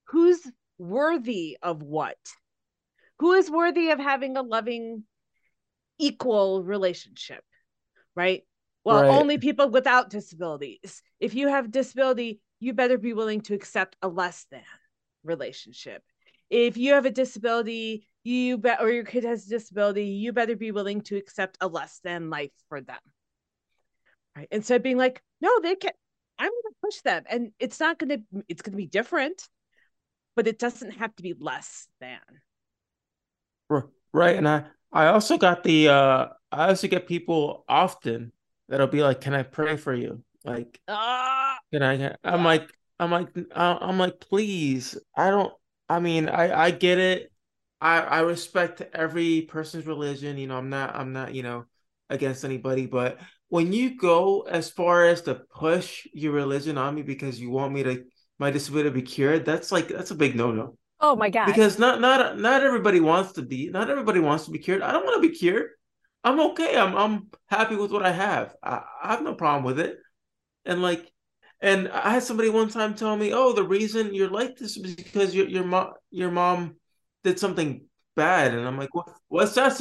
who's worthy of what who is worthy of having a loving equal relationship right well right. only people without disabilities if you have disability you better be willing to accept a less than relationship if you have a disability you bet or your kid has a disability you better be willing to accept a less than life for them right instead of being like no they can't. I'm going to push them, and it's not going to. It's going to be different, but it doesn't have to be less than. Right, and I I also got the uh I also get people often that'll be like, "Can I pray for you?" Like, uh, can I? I'm like, I'm like, I'm like, please. I don't. I mean, I I get it. I I respect every person's religion. You know, I'm not I'm not you know against anybody, but when you go as far as to push your religion on me because you want me to my disability to be cured, that's like that's a big no no. Oh my god! Because not not not everybody wants to be not everybody wants to be cured. I don't want to be cured. I'm okay. I'm I'm happy with what I have. I, I have no problem with it. And like, and I had somebody one time tell me, "Oh, the reason you're like this is because your your mom your mom did something bad." And I'm like, "What? What's that?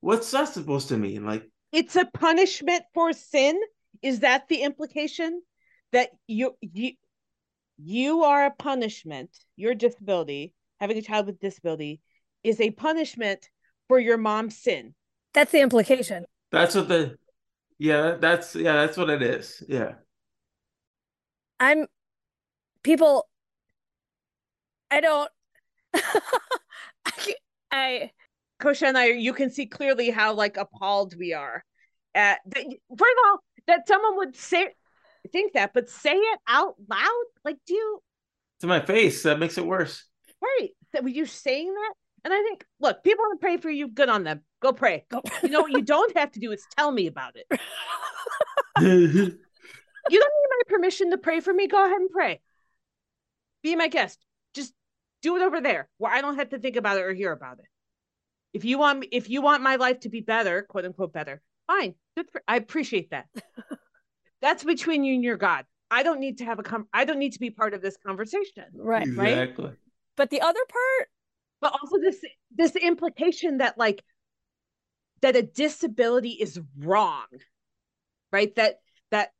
What's that supposed to mean?" Like, it's a punishment for sin. Is that the implication? That you you you are a punishment, your disability, having a child with disability is a punishment for your mom's sin. That's the implication. That's what the yeah, that's yeah, that's what it is. Yeah. I'm people I don't <laughs> I, I Kosha and I you can see clearly how like appalled we are at that, first of all that someone would say think that, but say it out loud. Like, do you to my face? That makes it worse. Right. That were you saying that? And I think, look, people want to pray for you. Good on them. Go pray. Go. <laughs> you know what you don't have to do is tell me about it. <laughs> you don't need my permission to pray for me. Go ahead and pray. Be my guest. Just do it over there where I don't have to think about it or hear about it. If you want, if you want my life to be better, quote unquote better, fine. Good for, I appreciate that. <laughs> That's between you and your God. I don't need to have a com- I don't need to be part of this conversation. Right. Exactly. Right. But the other part, but also this this implication that like that a disability is wrong. Right? That that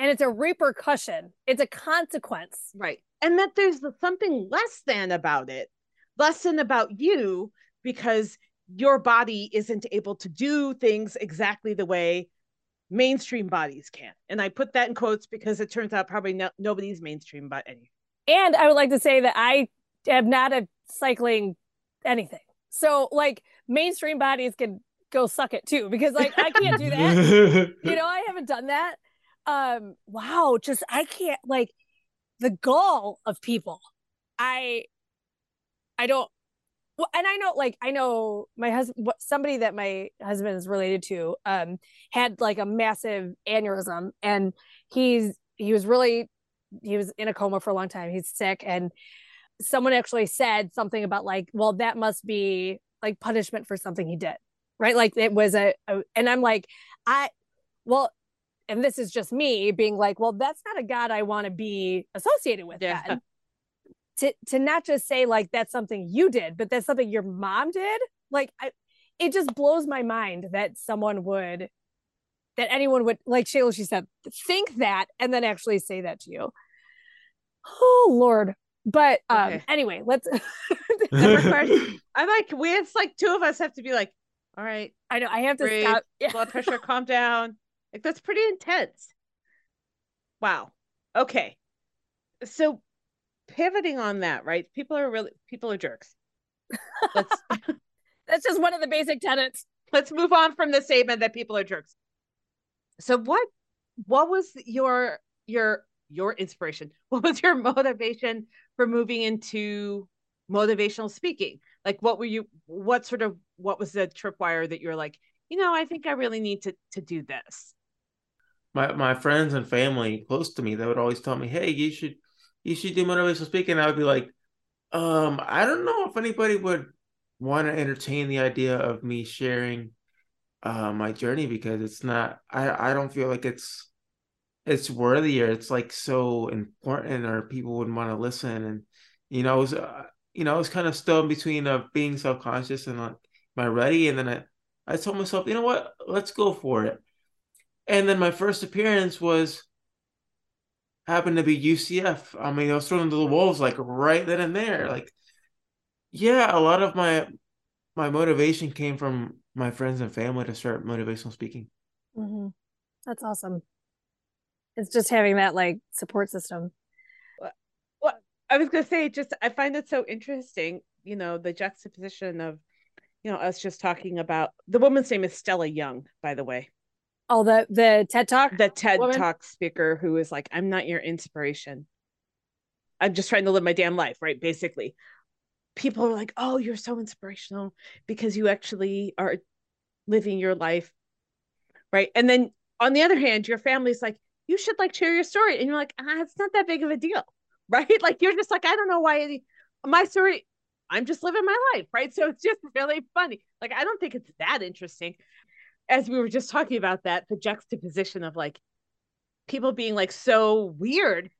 and it's a repercussion. It's a consequence. Right. And that there's something less than about it. Less than about you because your body isn't able to do things exactly the way mainstream bodies can't. And I put that in quotes because it turns out probably no, nobody's mainstream but any. And I would like to say that I am not a cycling anything. So like mainstream bodies can go suck it too because like I can't do that. <laughs> you know, I haven't done that. Um wow, just I can't like the gall of people. I I don't well and i know like i know my husband somebody that my husband is related to um had like a massive aneurysm and he's he was really he was in a coma for a long time. He's sick and someone actually said something about like well that must be like punishment for something he did right? Like it was a, a and i'm like i well and this is just me being like well that's not a god i want to be associated with yeah. Then <laughs> to to not just say like that's something you did, but that's something your mom did. Like I, it just blows my mind that someone would, that anyone would like Shayla. She said, think that and then actually say that to you. Oh Lord. But um okay. anyway, let's. <laughs> <laughs> I'm like we. It's like two of us have to be like, all right. I know I have to breathe, stop. Blood pressure, calm down. Like that's pretty intense. Wow. Okay. So pivoting on that, right? People are really people are jerks. Let's <laughs> That's just one of the basic tenets. Let's move on from the statement that people are jerks. So what what was your your your inspiration? <laughs> What was your motivation for moving into motivational speaking? Like what were you what sort of what was the tripwire that you're like, you know, I think I really need to to do this? My my friends and family close to me, they would always tell me, Hey, you should you should do motivational speaking. I would be like, um, I don't know if anybody would want to entertain the idea of me sharing uh, my journey because it's not. I I don't feel like it's it's worthy or it's like so important or people would want to listen and you know I was uh, you know I was kind of still in between of being self conscious and like am I ready and then I I told myself you know what let's go for it and then my first appearance was happened to be UCF. I mean, I was thrown into the wolves like right then and there. Like, yeah, a lot of my my motivation came from my friends and family to start motivational speaking. Mm-hmm. That's awesome. It's just having that like support system. Well, I was gonna say, just I find it so interesting. You know, the juxtaposition of, you know, us just talking about the woman's name is Stella Young, by the way. Oh, the the TED Talk, the TED woman? Talk speaker who is like, "I'm not your inspiration. I'm just trying to live my damn life." Right, basically. People are like, "Oh, you're so inspirational because you actually are living your life." Right, and then on the other hand, your family's like, "You should like share your story," and you're like, "Ah, it's not that big of a deal." <laughs> Right, like you're just like, "I don't know why any, my story." I'm just living my life, right? So it's just really funny. Like I don't think it's that interesting as we were just talking about that, the juxtaposition of like people being like so weird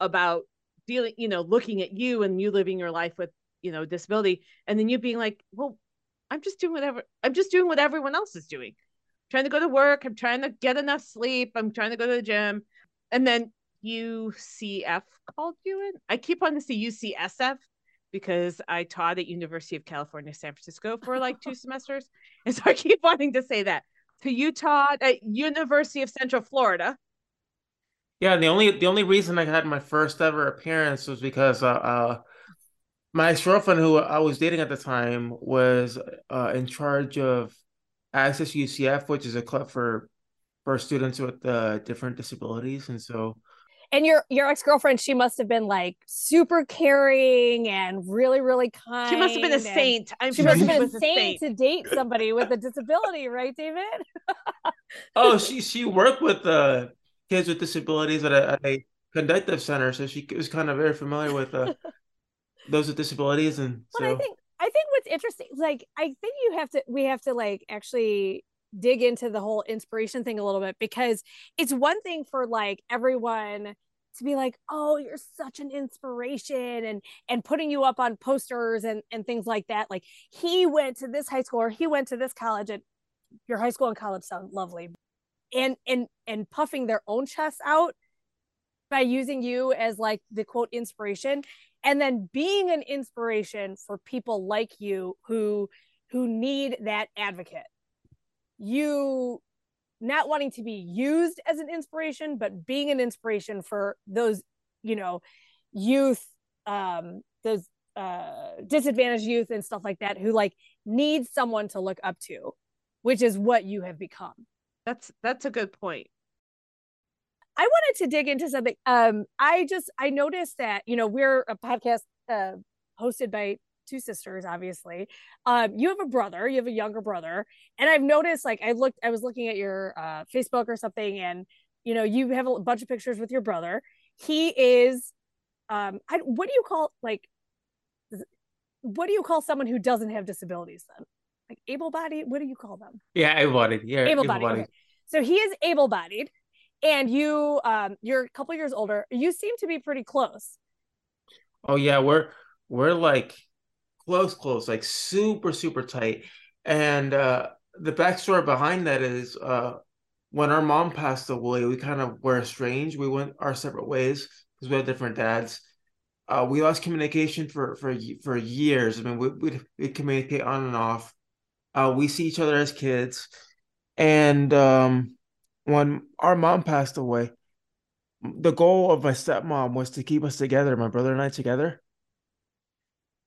about dealing, you know, looking at you and you living your life with, you know, disability, and then you being like, well, I'm just doing whatever I'm just doing what everyone else is doing. trying to go to work. I'm trying to get enough sleep. I'm trying to go to the gym. And then UCF called you in. I keep wanting to say UCSF because I taught at University of California, San Francisco for like two <laughs> semesters. And so I keep wanting to say that. So you taught at University of Central Florida. Yeah, the only the only reason I had my first ever appearance was because uh, uh my ex girlfriend, who I was dating at the time, was uh, in charge of Access UCF, which is a club for for students with uh, different disabilities, and so. And your your ex girlfriend, she must have been like super caring and really really kind. She must have been a saint. I'm she sure must have been a saint, saint to date somebody with a disability, right, David? <laughs> oh, she she worked with uh, kids with disabilities at a, at a conductive center, so she was kind of very familiar with uh, <laughs> those with disabilities and but so... i think i think what's interesting like i think you have to we have to like actually dig into the whole inspiration thing a little bit because it's one thing for like everyone to be like oh you're such an inspiration and and putting you up on posters and and things like that. Like he went to this high school or he went to this college and your high school and college sound lovely. And and and puffing their own chests out by using you as like the quote inspiration and then being an inspiration for people like you who who need that advocate. You not wanting to be used as an inspiration but being an inspiration for those you know youth um those uh disadvantaged youth and stuff like that who like need someone to look up to which is what you have become that's that's a good point I wanted to dig into something. Um, I just I noticed that you know we're a podcast uh, hosted by two sisters, obviously. Um, you have a brother, you have a younger brother, and I've noticed like I looked, I was looking at your uh, Facebook or something, and you know you have a bunch of pictures with your brother. He is, um, I, what do you call like, what do you call someone who doesn't have disabilities then? Like able-bodied? What do you call them? Yeah, able-bodied. Yeah, able-bodied. able-bodied. Okay. So he is able-bodied and you um you're a couple years older you seem to be pretty close oh yeah we're we're like close close like super super tight. And uh the backstory behind that is uh when our mom passed away we kind of were estranged. We went our separate ways because we had different dads. Uh we lost communication for for for years. I mean we we we communicate on and off. Uh we see each other as kids. And um when our mom passed away, the goal of my stepmom was to keep us together, my brother and I together.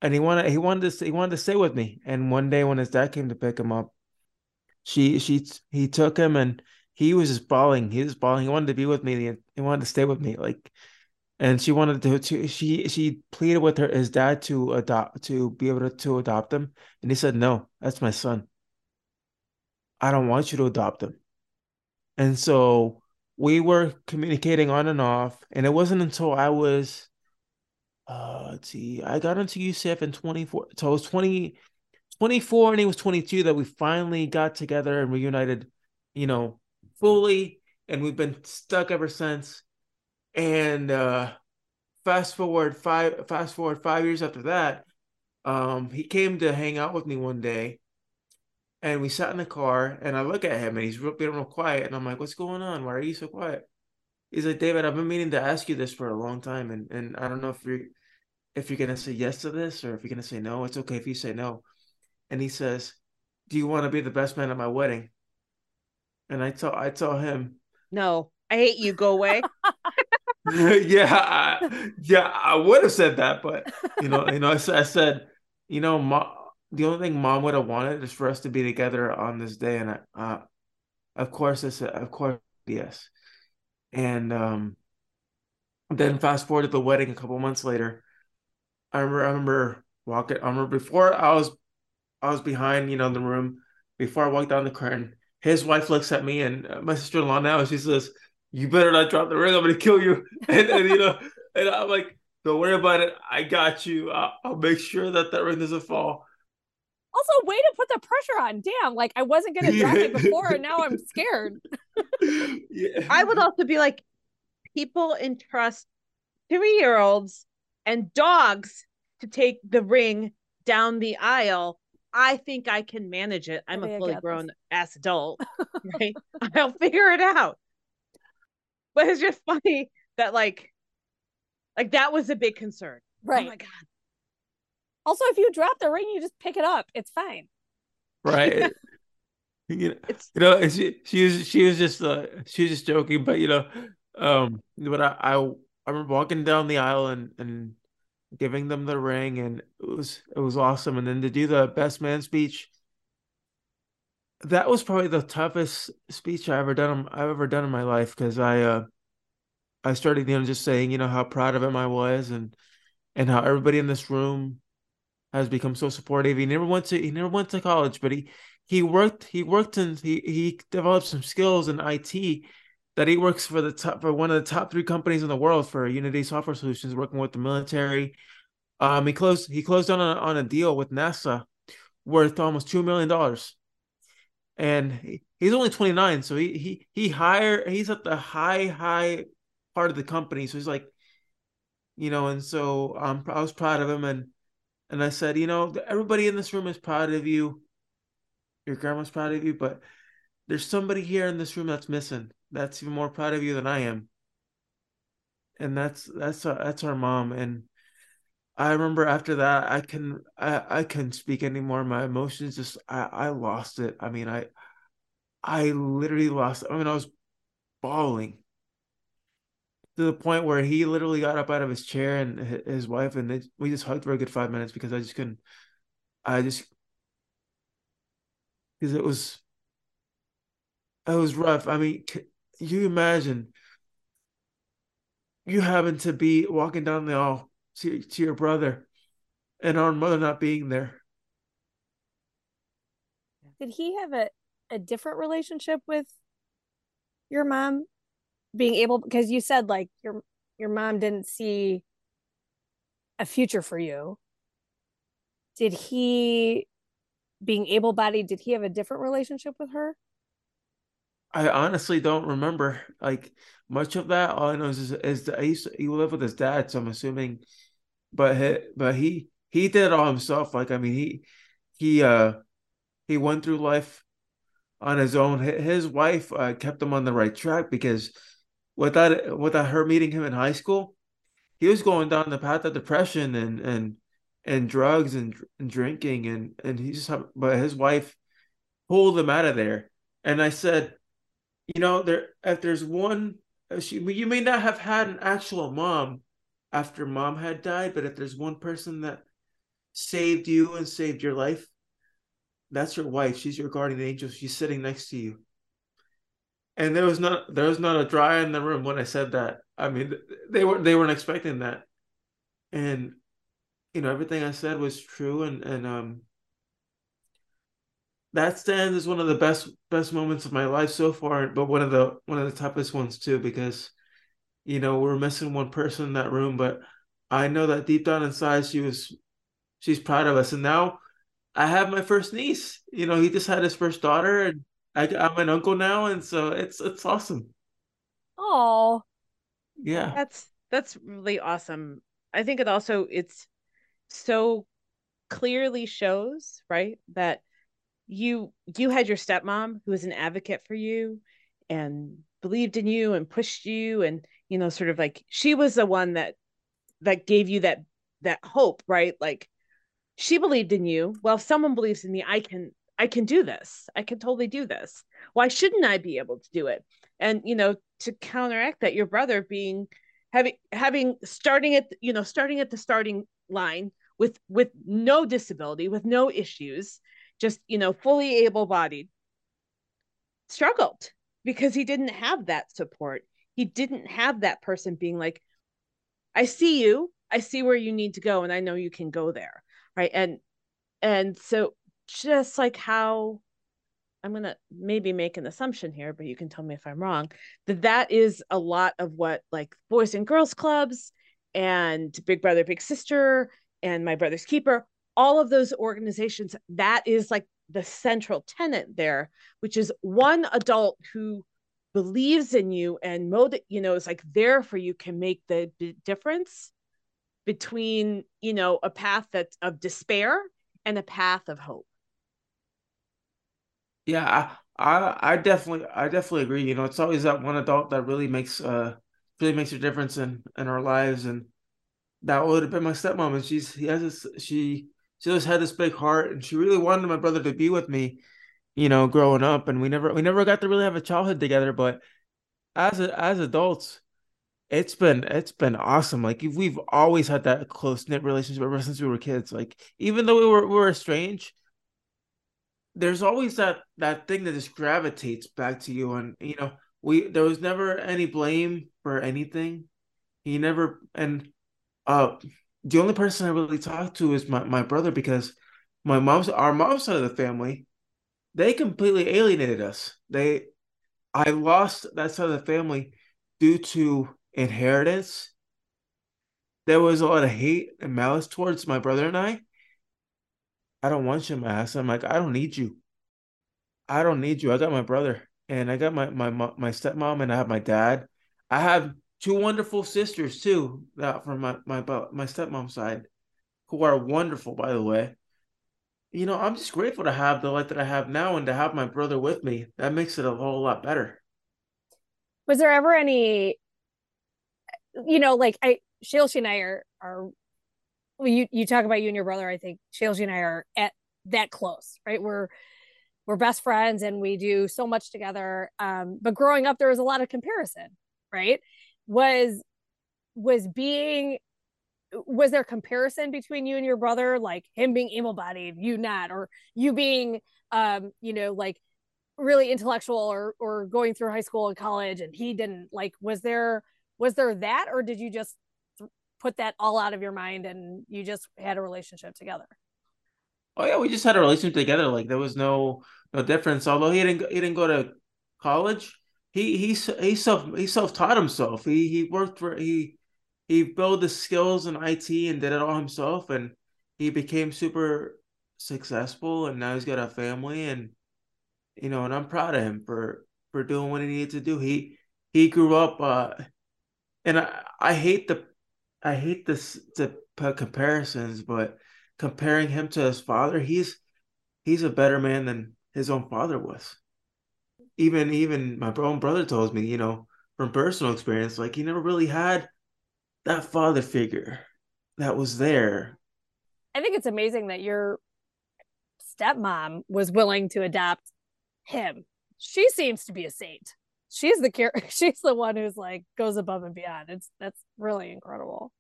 And he wanted he wanted to he wanted to stay with me. And one day when his dad came to pick him up, she she he took him and he was just bawling. He was bawling. He wanted to be with me. He wanted to stay with me. Like, and she wanted to, to she she pleaded with her his dad to adopt to be able to, to adopt him. And he said, No, that's my son. I don't want you to adopt him. And so we were communicating on and off. And it wasn't until I was, uh, let's see, I got into UCF in 24. So I was 20, 24 and he was 22 that we finally got together and reunited, you know, fully. And we've been stuck ever since. And uh, fast forward five, fast forward five years after that, um, he came to hang out with me one day and we sat in the car, and I look at him, and he's real, being real quiet, and I'm like, "What's going on? Why are you so quiet?" He's like, "David, I've been meaning to ask you this for a long time, and and I don't know if you're if you're gonna say yes to this or if you're gonna say no. It's okay if you say no." And he says, "Do you want to be the best man at my wedding?" And I tell I tell him, "No, I hate you. Go away." <laughs> <laughs> yeah, I, yeah, I would have said that, but you know, you know, I, I said, you know, Ma, the only thing mom would have wanted is for us to be together on this day, and uh, of course, I said, of course, yes. And um, then fast forward to the wedding a couple months later. I remember, I remember walking. I remember before I was, I was behind, you know, in the room. Before I walked down the curtain, his wife looks at me, and uh, my sister in law now, she says, "You better not drop the ring. I'm gonna kill you." <laughs> And, and you know, and I'm like, "Don't worry about it. I got you. I'll, I'll make sure that that ring doesn't fall." Also, way to put the pressure on. Damn, like I wasn't gonna drop it <laughs> before, and now I'm scared. <laughs> yeah. I would also be like, people entrust three year olds and dogs to take the ring down the aisle. I think I can manage it. I'm Maybe I a fully got grown ass adult, <laughs> right? I'll figure it out. But it's just funny that like like that was a big concern. Right. Oh my god. Also, if you drop the ring, you just pick it up. It's fine. right. <laughs> you know, It's you know, she she was she was just uh, she was just joking, but you know, um, but I I, I remember walking down the aisle and and giving them the ring, and it was it was awesome. And then to do the best man speech, that was probably the toughest speech I ever done I've ever done in my life because I uh I started you know just saying you know how proud of him I was and and how everybody in this room has become so supportive. He never went to he never went to college, but he he worked he worked and he he developed some skills in IT that he works for the top for one of the top three companies in the world for Unity Software Solutions, working with the military. Um, he closed he closed on a, on a deal with NASA worth almost two million dollars, and he, he's only twenty nine. So he he he hire he's at the high high part of the company. So he's like, you know, and so um, I was proud of him, and and I said, you know, everybody in this room is proud of you. Your grandma's proud of you, but there's somebody here in this room that's missing. That's even more proud of you than I am. And that's that's our, that's our mom. And I remember after that, I can I I couldn't speak anymore. My emotions just I I lost it. I mean, I I literally lost. I mean, I was bawling to the point where he literally got up out of his chair and his wife and they, we just hugged for a good five minutes because I just couldn't. I just because it was it was rough. I mean, you imagine you having to be walking down the aisle to, to your brother and our mother not being there. Did he have a, a different relationship with your mom being able because you said like your your mom didn't see a future for you. Did he being able bodied, did he have a different relationship with her? I honestly don't remember like much of that. All I know is, is that I used to, he lived with his dad, so I'm assuming, but he, but he he did it all himself. Like I mean, he he uh he went through life on his own. His wife uh, kept him on the right track because without without her meeting him in high school, he was going down the path of depression and and and drugs and, and drinking and and he just but his wife pulled him out of there. And I said, you know, there if there's one, she, you may not have had an actual mom after mom had died, but if there's one person that saved you and saved your life, that's your wife. She's your guardian angel. She's sitting next to you. And there was not there was not a dry in the room when I said that. I mean, they were they weren't expecting that, and you know everything I said was true, and and um that stand is one of the best best moments of my life so far, but one of the one of the toughest ones too because you know we're missing one person in that room, but I know that deep down inside she was she's proud of us, and now I have my first niece. You know, he just had his first daughter, and I, I'm an uncle now, and so it's it's awesome. Oh, yeah, that's that's really awesome. I think it also it's so clearly shows right that you you had your stepmom who was an advocate for you and believed in you and pushed you and you know sort of like she was the one that that gave you that that hope right? Like she believed in you. Well if someone believes in me i can i can do this. I can totally do this. Why shouldn't i be able to do it? And you know to counteract that your brother being having having starting at you know starting at the starting line with with no disability with no issues just you know fully able-bodied struggled because he didn't have that support. He didn't have that person being like i see you. I see where you need to go and i know you can go there. Right? And and so just like how i'm going to maybe make an assumption here but you can tell me if i'm wrong that that is a lot of what like boys and girls clubs and big brother big sister and my brother's keeper all of those organizations that is like the central tenant there which is one adult who believes in you and mode you know is like there for you can make the difference between you know a path that's of despair and a path of hope Yeah, I, I I definitely I definitely agree. You know, it's always that one adult that really makes uh really makes a difference in in our lives, and that would have been my stepmom. And she's he has this she she always had this big heart, and she really wanted my brother to be with me. You know, growing up, and we never we never got to really have a childhood together. But as a, as adults, it's been it's been awesome. Like we've always had that close knit relationship ever since we were kids. Like even though we were we were estranged, there's always that that thing that just gravitates back to you. And you know, we there was never any blame for anything. He never and uh the only person I really talk to is my, my brother because my mom's our mom's side of the family, they completely alienated us. They I lost that side of the family due to inheritance. There was a lot of hate and malice towards my brother and I. I don't want you, in my ass. I'm like, I don't need you. I don't need you. I got my brother and I got my my my stepmom and I have my dad. I have two wonderful sisters too, that from my my my stepmom's side, who are wonderful, by the way. You know, I'm just grateful to have the life that I have now and to have my brother with me. That makes it a whole lot better. Was there ever any you know, like I Shaylee and I are are well, you you talk about you and your brother. I think Shaylee and I are at that close, right? We're we're best friends and we do so much together. Um, but growing up, there was a lot of comparison, right? Was was being was there comparison between you and your brother, like him being able-bodied, you not, or you being um, you know, like really intellectual or or going through high school and college and he didn't like was there was there that or did you just put that all out of your mind and you just had a relationship together? Oh yeah we just had a relationship together like there was no no difference although he didn't he didn't go to college he he he self he self-taught himself he he worked for he he built the skills in IT and did it all himself and he became super successful and now he's got a family and you know and I'm proud of him for for doing what he needed to do he he grew up uh and I, I hate the I hate this put comparisons, but comparing him to his father, he's he's a better man than his own father was. Even even my own brother tells me, you know, from personal experience, like he never really had that father figure that was there. I think it's amazing that your stepmom was willing to adopt him. She seems to be a saint she's the care <laughs> she's the one who's like goes above and beyond it's that's really incredible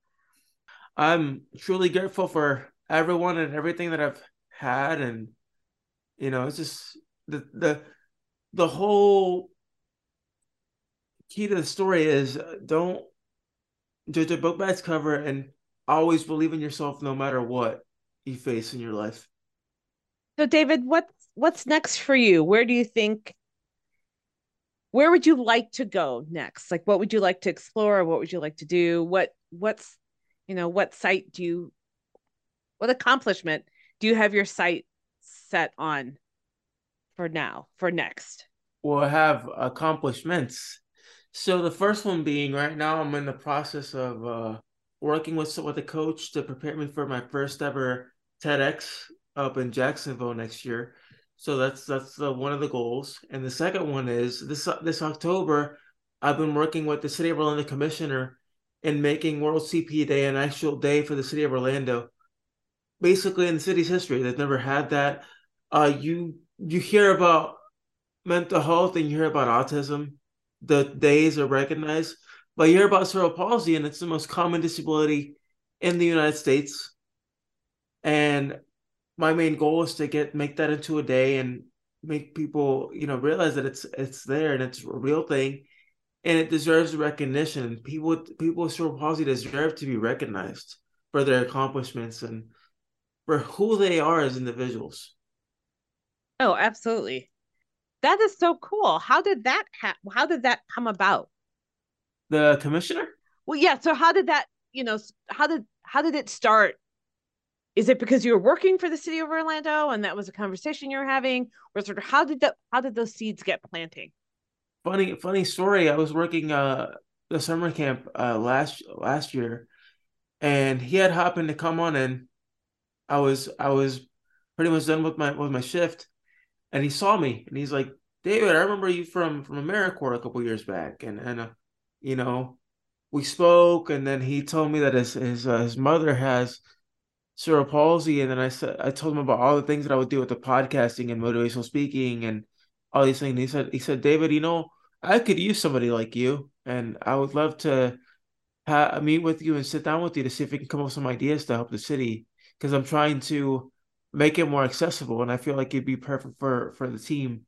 i'm truly grateful for everyone and everything that i've had and you know it's just the the the whole key to the story is uh, don't judge a book by its cover and always believe in yourself no matter what you face in your life. So david what's what's next for you? Where do you think where would you like to go next? Like what would you like to explore? What would you like to do? What what's you know what site do you what accomplishment do you have your sight set on for now for next well i have accomplishments so the first one being right now i'm in the process of uh working with with a coach to prepare me for my first ever tedx up in jacksonville next year so that's that's the, one of the goals. And the second one is this this October, I've been working with the City of Orlando Commissioner in making World CP Day an actual day for the City of Orlando. Basically, in the city's history, they've never had that. Uh, you you hear about mental health and you hear about autism. The days are recognized, but you hear about cerebral palsy, and it's the most common disability in the United States. And my main goal is to get make that into a day and make people you know realize that it's it's there and it's a real thing and it deserves recognition people people with cerebral palsy deserve to be recognized for their accomplishments and for who they are as individuals oh absolutely. That is so cool. How did that ha- how did that come about? The commissioner? Well yeah so how did that you know how did how did it start? Is it because you were working for the city of Orlando and that was a conversation you were having, or sort of how did that how did those seeds get planting? Funny funny story. I was working uh the summer camp uh last last year, and he had happened to come on and I was I was pretty much done with my with my shift, and he saw me and he's like, David, I remember you from from AmeriCorps a couple years back, and and uh, you know, we spoke, and then he told me that his his uh, his mother has cerebral palsy, and then I said I told him about all the things that I would do with the podcasting and motivational speaking and all these things. And he said he said David, you know, I could use somebody like you, and I would love to ha- meet with you and sit down with you to see if we can come up with some ideas to help the city because I'm trying to make it more accessible, and I feel like it'd be perfect for for the team.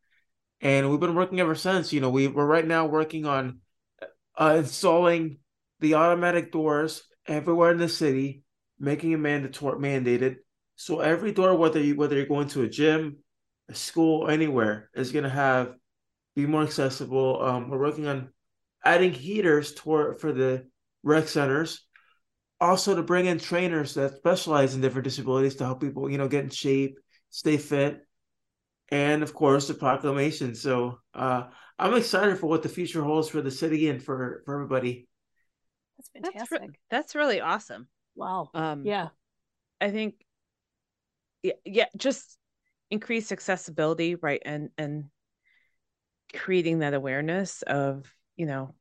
And we've been working ever since. You know, we we're right now working on uh, installing the automatic doors everywhere in the city, making it mandatory mandated. So every door, whether you whether you're going to a gym, a school, anywhere, is to have be more accessible. Um, we're working on adding heaters toward for the rec centers also to bring in trainers that specialize in different disabilities to help people, you know, get in shape, stay fit, and of course the proclamation. So uh, I'm excited for what the future holds for the city and for for everybody. That's fantastic. That's, re- that's really awesome. wow. Um, Yeah. I think, yeah, yeah, just increased accessibility, right, and and creating that awareness of you know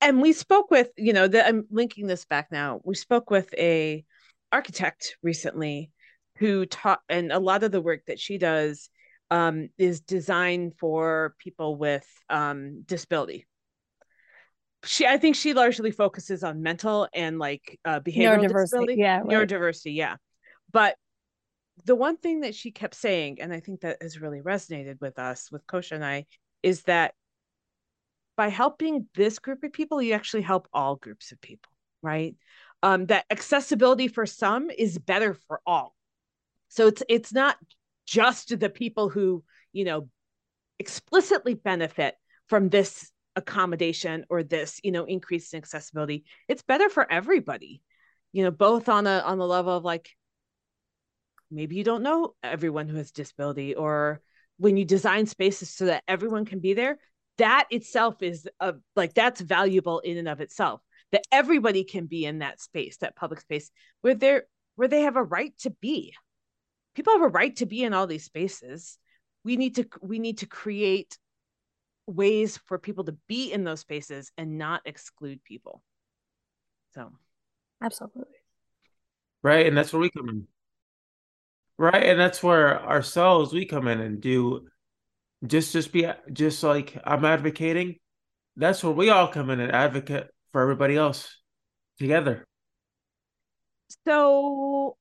and we spoke with you know that i'm linking this back now we spoke with a architect recently who taught and a lot of the work that she does um, is designed for people with um, disability. She i think she largely focuses on mental and like uh, behavioral disability. yeah, right. neurodiversity yeah. But the one thing that she kept saying and i think that has really resonated with us with kosha and i is that by helping this group of people, you actually help all groups of people, right? Um, that accessibility for some is better for all. So it's it's not just the people who you know explicitly benefit from this accommodation or this you know increase in accessibility. It's better for everybody, you know, both on a on the level of like maybe you don't know everyone who has disability or when you design spaces so that everyone can be there that itself is a, like that's valuable in and of itself that everybody can be in that space that public space where they're where they have a right to be people have a right to be in all these spaces we need to we need to create ways for people to be in those spaces and not exclude people so Absolutely. Right, and that's where we come in. Right, and that's where ourselves we come in and do just just be just like I'm advocating. That's where we all come in and advocate for everybody else together. so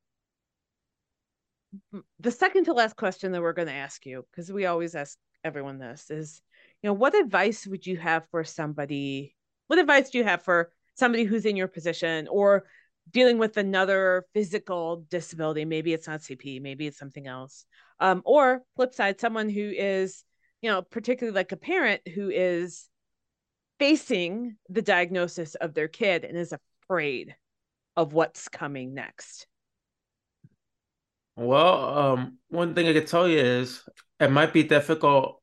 the second to last question that we're going to ask you because we always ask everyone this is you know what advice would you have for somebody what advice do you have for somebody who's in your position or dealing with another physical disability maybe it's not cp maybe it's something else um, or flip side someone who is you know particularly like a parent who is facing the diagnosis of their kid and is afraid of what's coming next Well, um, one thing I could tell you is it might be difficult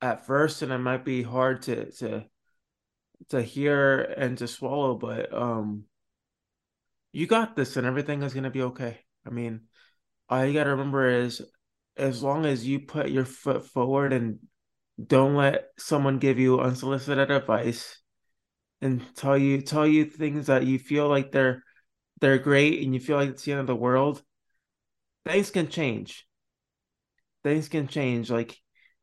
at first, and it might be hard to to to hear and to swallow, but um, you got this, and everything is gonna be okay. I mean, all you gotta remember is as long as you put your foot forward and don't let someone give you unsolicited advice and tell you tell you things that you feel like they're they're great and you feel like it's the end of the world, things can change. Things can change. Like,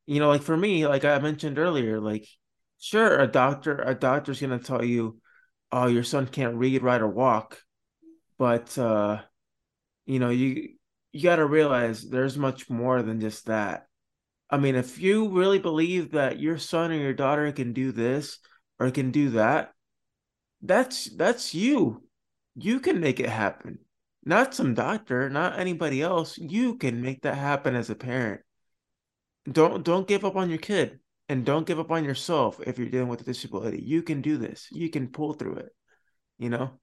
you know, like for me, like I mentioned earlier, like sure, a doctor a doctor's gonna tell you, oh, your son can't read, write, or walk, but uh, you know, you you gotta realize there's much more than just that. I mean, if you really believe that your son or your daughter can do this or can do that, that's that's you. You can make it happen. Not some doctor, not anybody else. You can make that happen as a parent. Don't don't give up on your kid and don't give up on yourself if you're dealing with a disability. You can do this. You can pull through it. You know?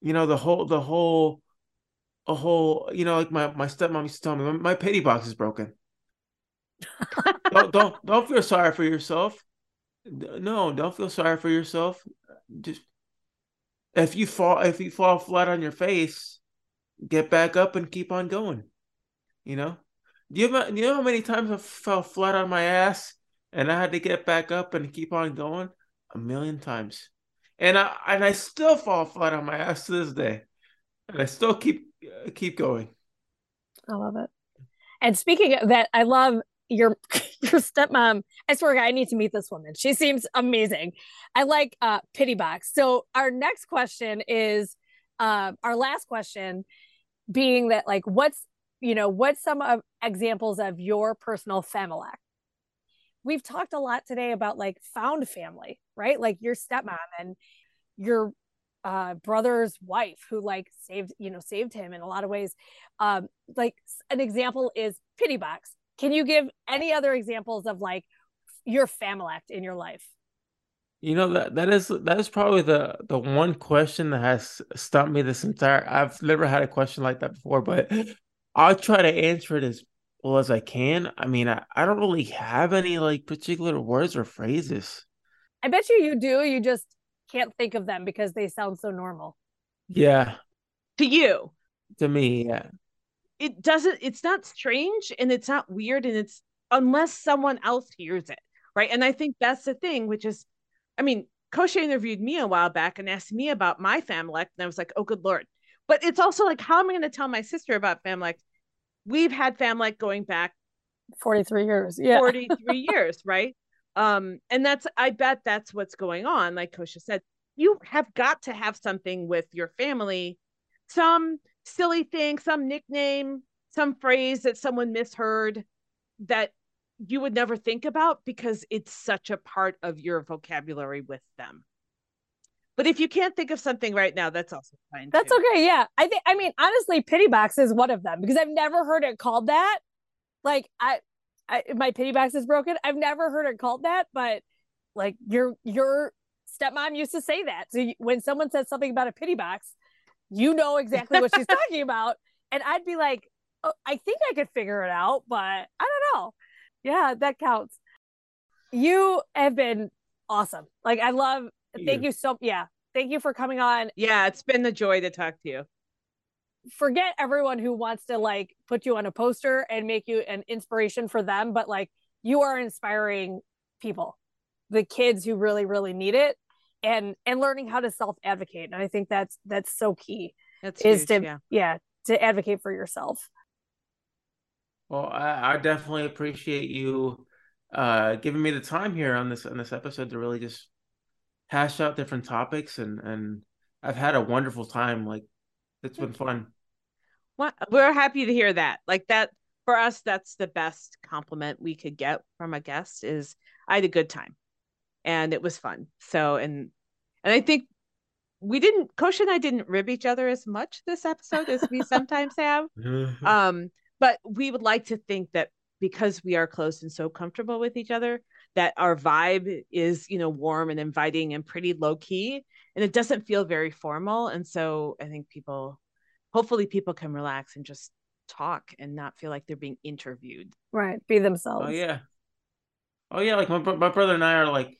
You know, the whole the whole a whole, you know, like my, my stepmom used to tell me, my, my pity box is broken. <laughs> don't don't don't feel sorry for yourself. No, don't feel sorry for yourself. Just if you fall if you fall flat on your face, get back up and keep on going. You know? Do you, know, you know how many times I fell flat on my ass and I had to get back up and keep on going? A million times. And I and I still fall flat on my ass to this day. And I still keep keep going. I love it. And speaking of that, I love your <laughs> your stepmom. I swear, I need to meet this woman. She seems amazing. I like uh, pity box. So our next question is uh, our last question, being that like, what's you know what's some of examples of your personal family? We've talked a lot today about like found family, right? Like your stepmom and your uh, brother's wife who like saved you know saved him in a lot of ways. Um like an example is pity box. Can you give any other examples of like your family act in your life? You know that that is that is probably the the one question that has stumped me this entire i've never had a question like that before but <laughs> i'll try to answer it as well as i can. I mean i, I don't really have any like particular words or phrases. I bet you you do. You just can't think of them because they sound so normal. Yeah. To you. To me, yeah. It doesn't, it's not strange and it's not weird and it's unless someone else hears it. Right. And I think that's the thing, which is, I mean, Kosha interviewed me a while back and asked me about my family. And I was like, oh, good Lord. But it's also like, how am I going to tell my sister about family? We've had family going back 43 years. Yeah. 43 <laughs> years, right? Um, and that's I bet that's what's going on. Like Kosha said, you have got to have something with your family, some silly thing, some nickname, some phrase that someone misheard that you would never think about because it's such a part of your vocabulary with them. But if you can't think of something right now, that's also fine. That's too. okay. Yeah. I think I mean honestly, pity box is one of them because I've never heard it called that. Like I I, my pity box is broken. I've never heard it called that, but like your your stepmom used to say that. So you, when someone says something about a pity box, you know exactly what she's <laughs> talking about, and I'd be like, oh, I think I could figure it out, but I don't know. Yeah, that counts. You have been awesome. Like I love. Thank you so. Yeah, thank you for coming on. Yeah, it's been a joy to talk to you forget everyone who wants to like put you on a poster and make you an inspiration for them, but like you are inspiring people, the kids who really, really need it and and learning how to self-advocate. And I think that's that's so key. That's is huge, to yeah. yeah, to advocate for yourself. Well, I, I definitely appreciate you uh giving me the time here on this on this episode to really just hash out different topics and and I've had a wonderful time like it's been fun. Well, we're happy to hear that. Like that for us, that's the best compliment we could get from a guest is I had a good time and it was fun. So and and I think we didn't Kosha and I didn't rib each other as much this episode as we sometimes have. <laughs> Um, but we would like to think that because we are close and so comfortable with each other, that our vibe is, you know, warm and inviting and pretty low key. And it doesn't feel very formal. And so I think people hopefully people can relax and just talk and not feel like they're being interviewed. Right. Be themselves. Oh yeah. Oh yeah. Like my my brother and I are like,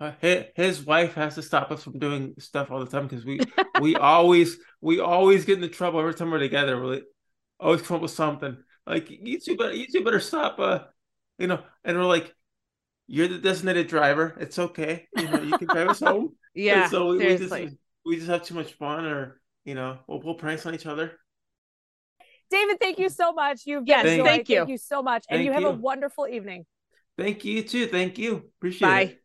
uh, his, his wife has to stop us from doing stuff all the time because we <laughs> we always we always get into trouble every time we're together. We like, always come up with something like you two better you two better stop. Uh, you know, and we're like, you're the designated driver. It's okay. You know, you can drive us <laughs> home. Yeah. And so we, we just we just have too much fun or you know, we'll pull pranks on each other. David, thank you so much. You've yes, thank, thank you. Thank you so much. And thank you have you. a wonderful evening. Thank you too. Thank you. Appreciate Bye. it.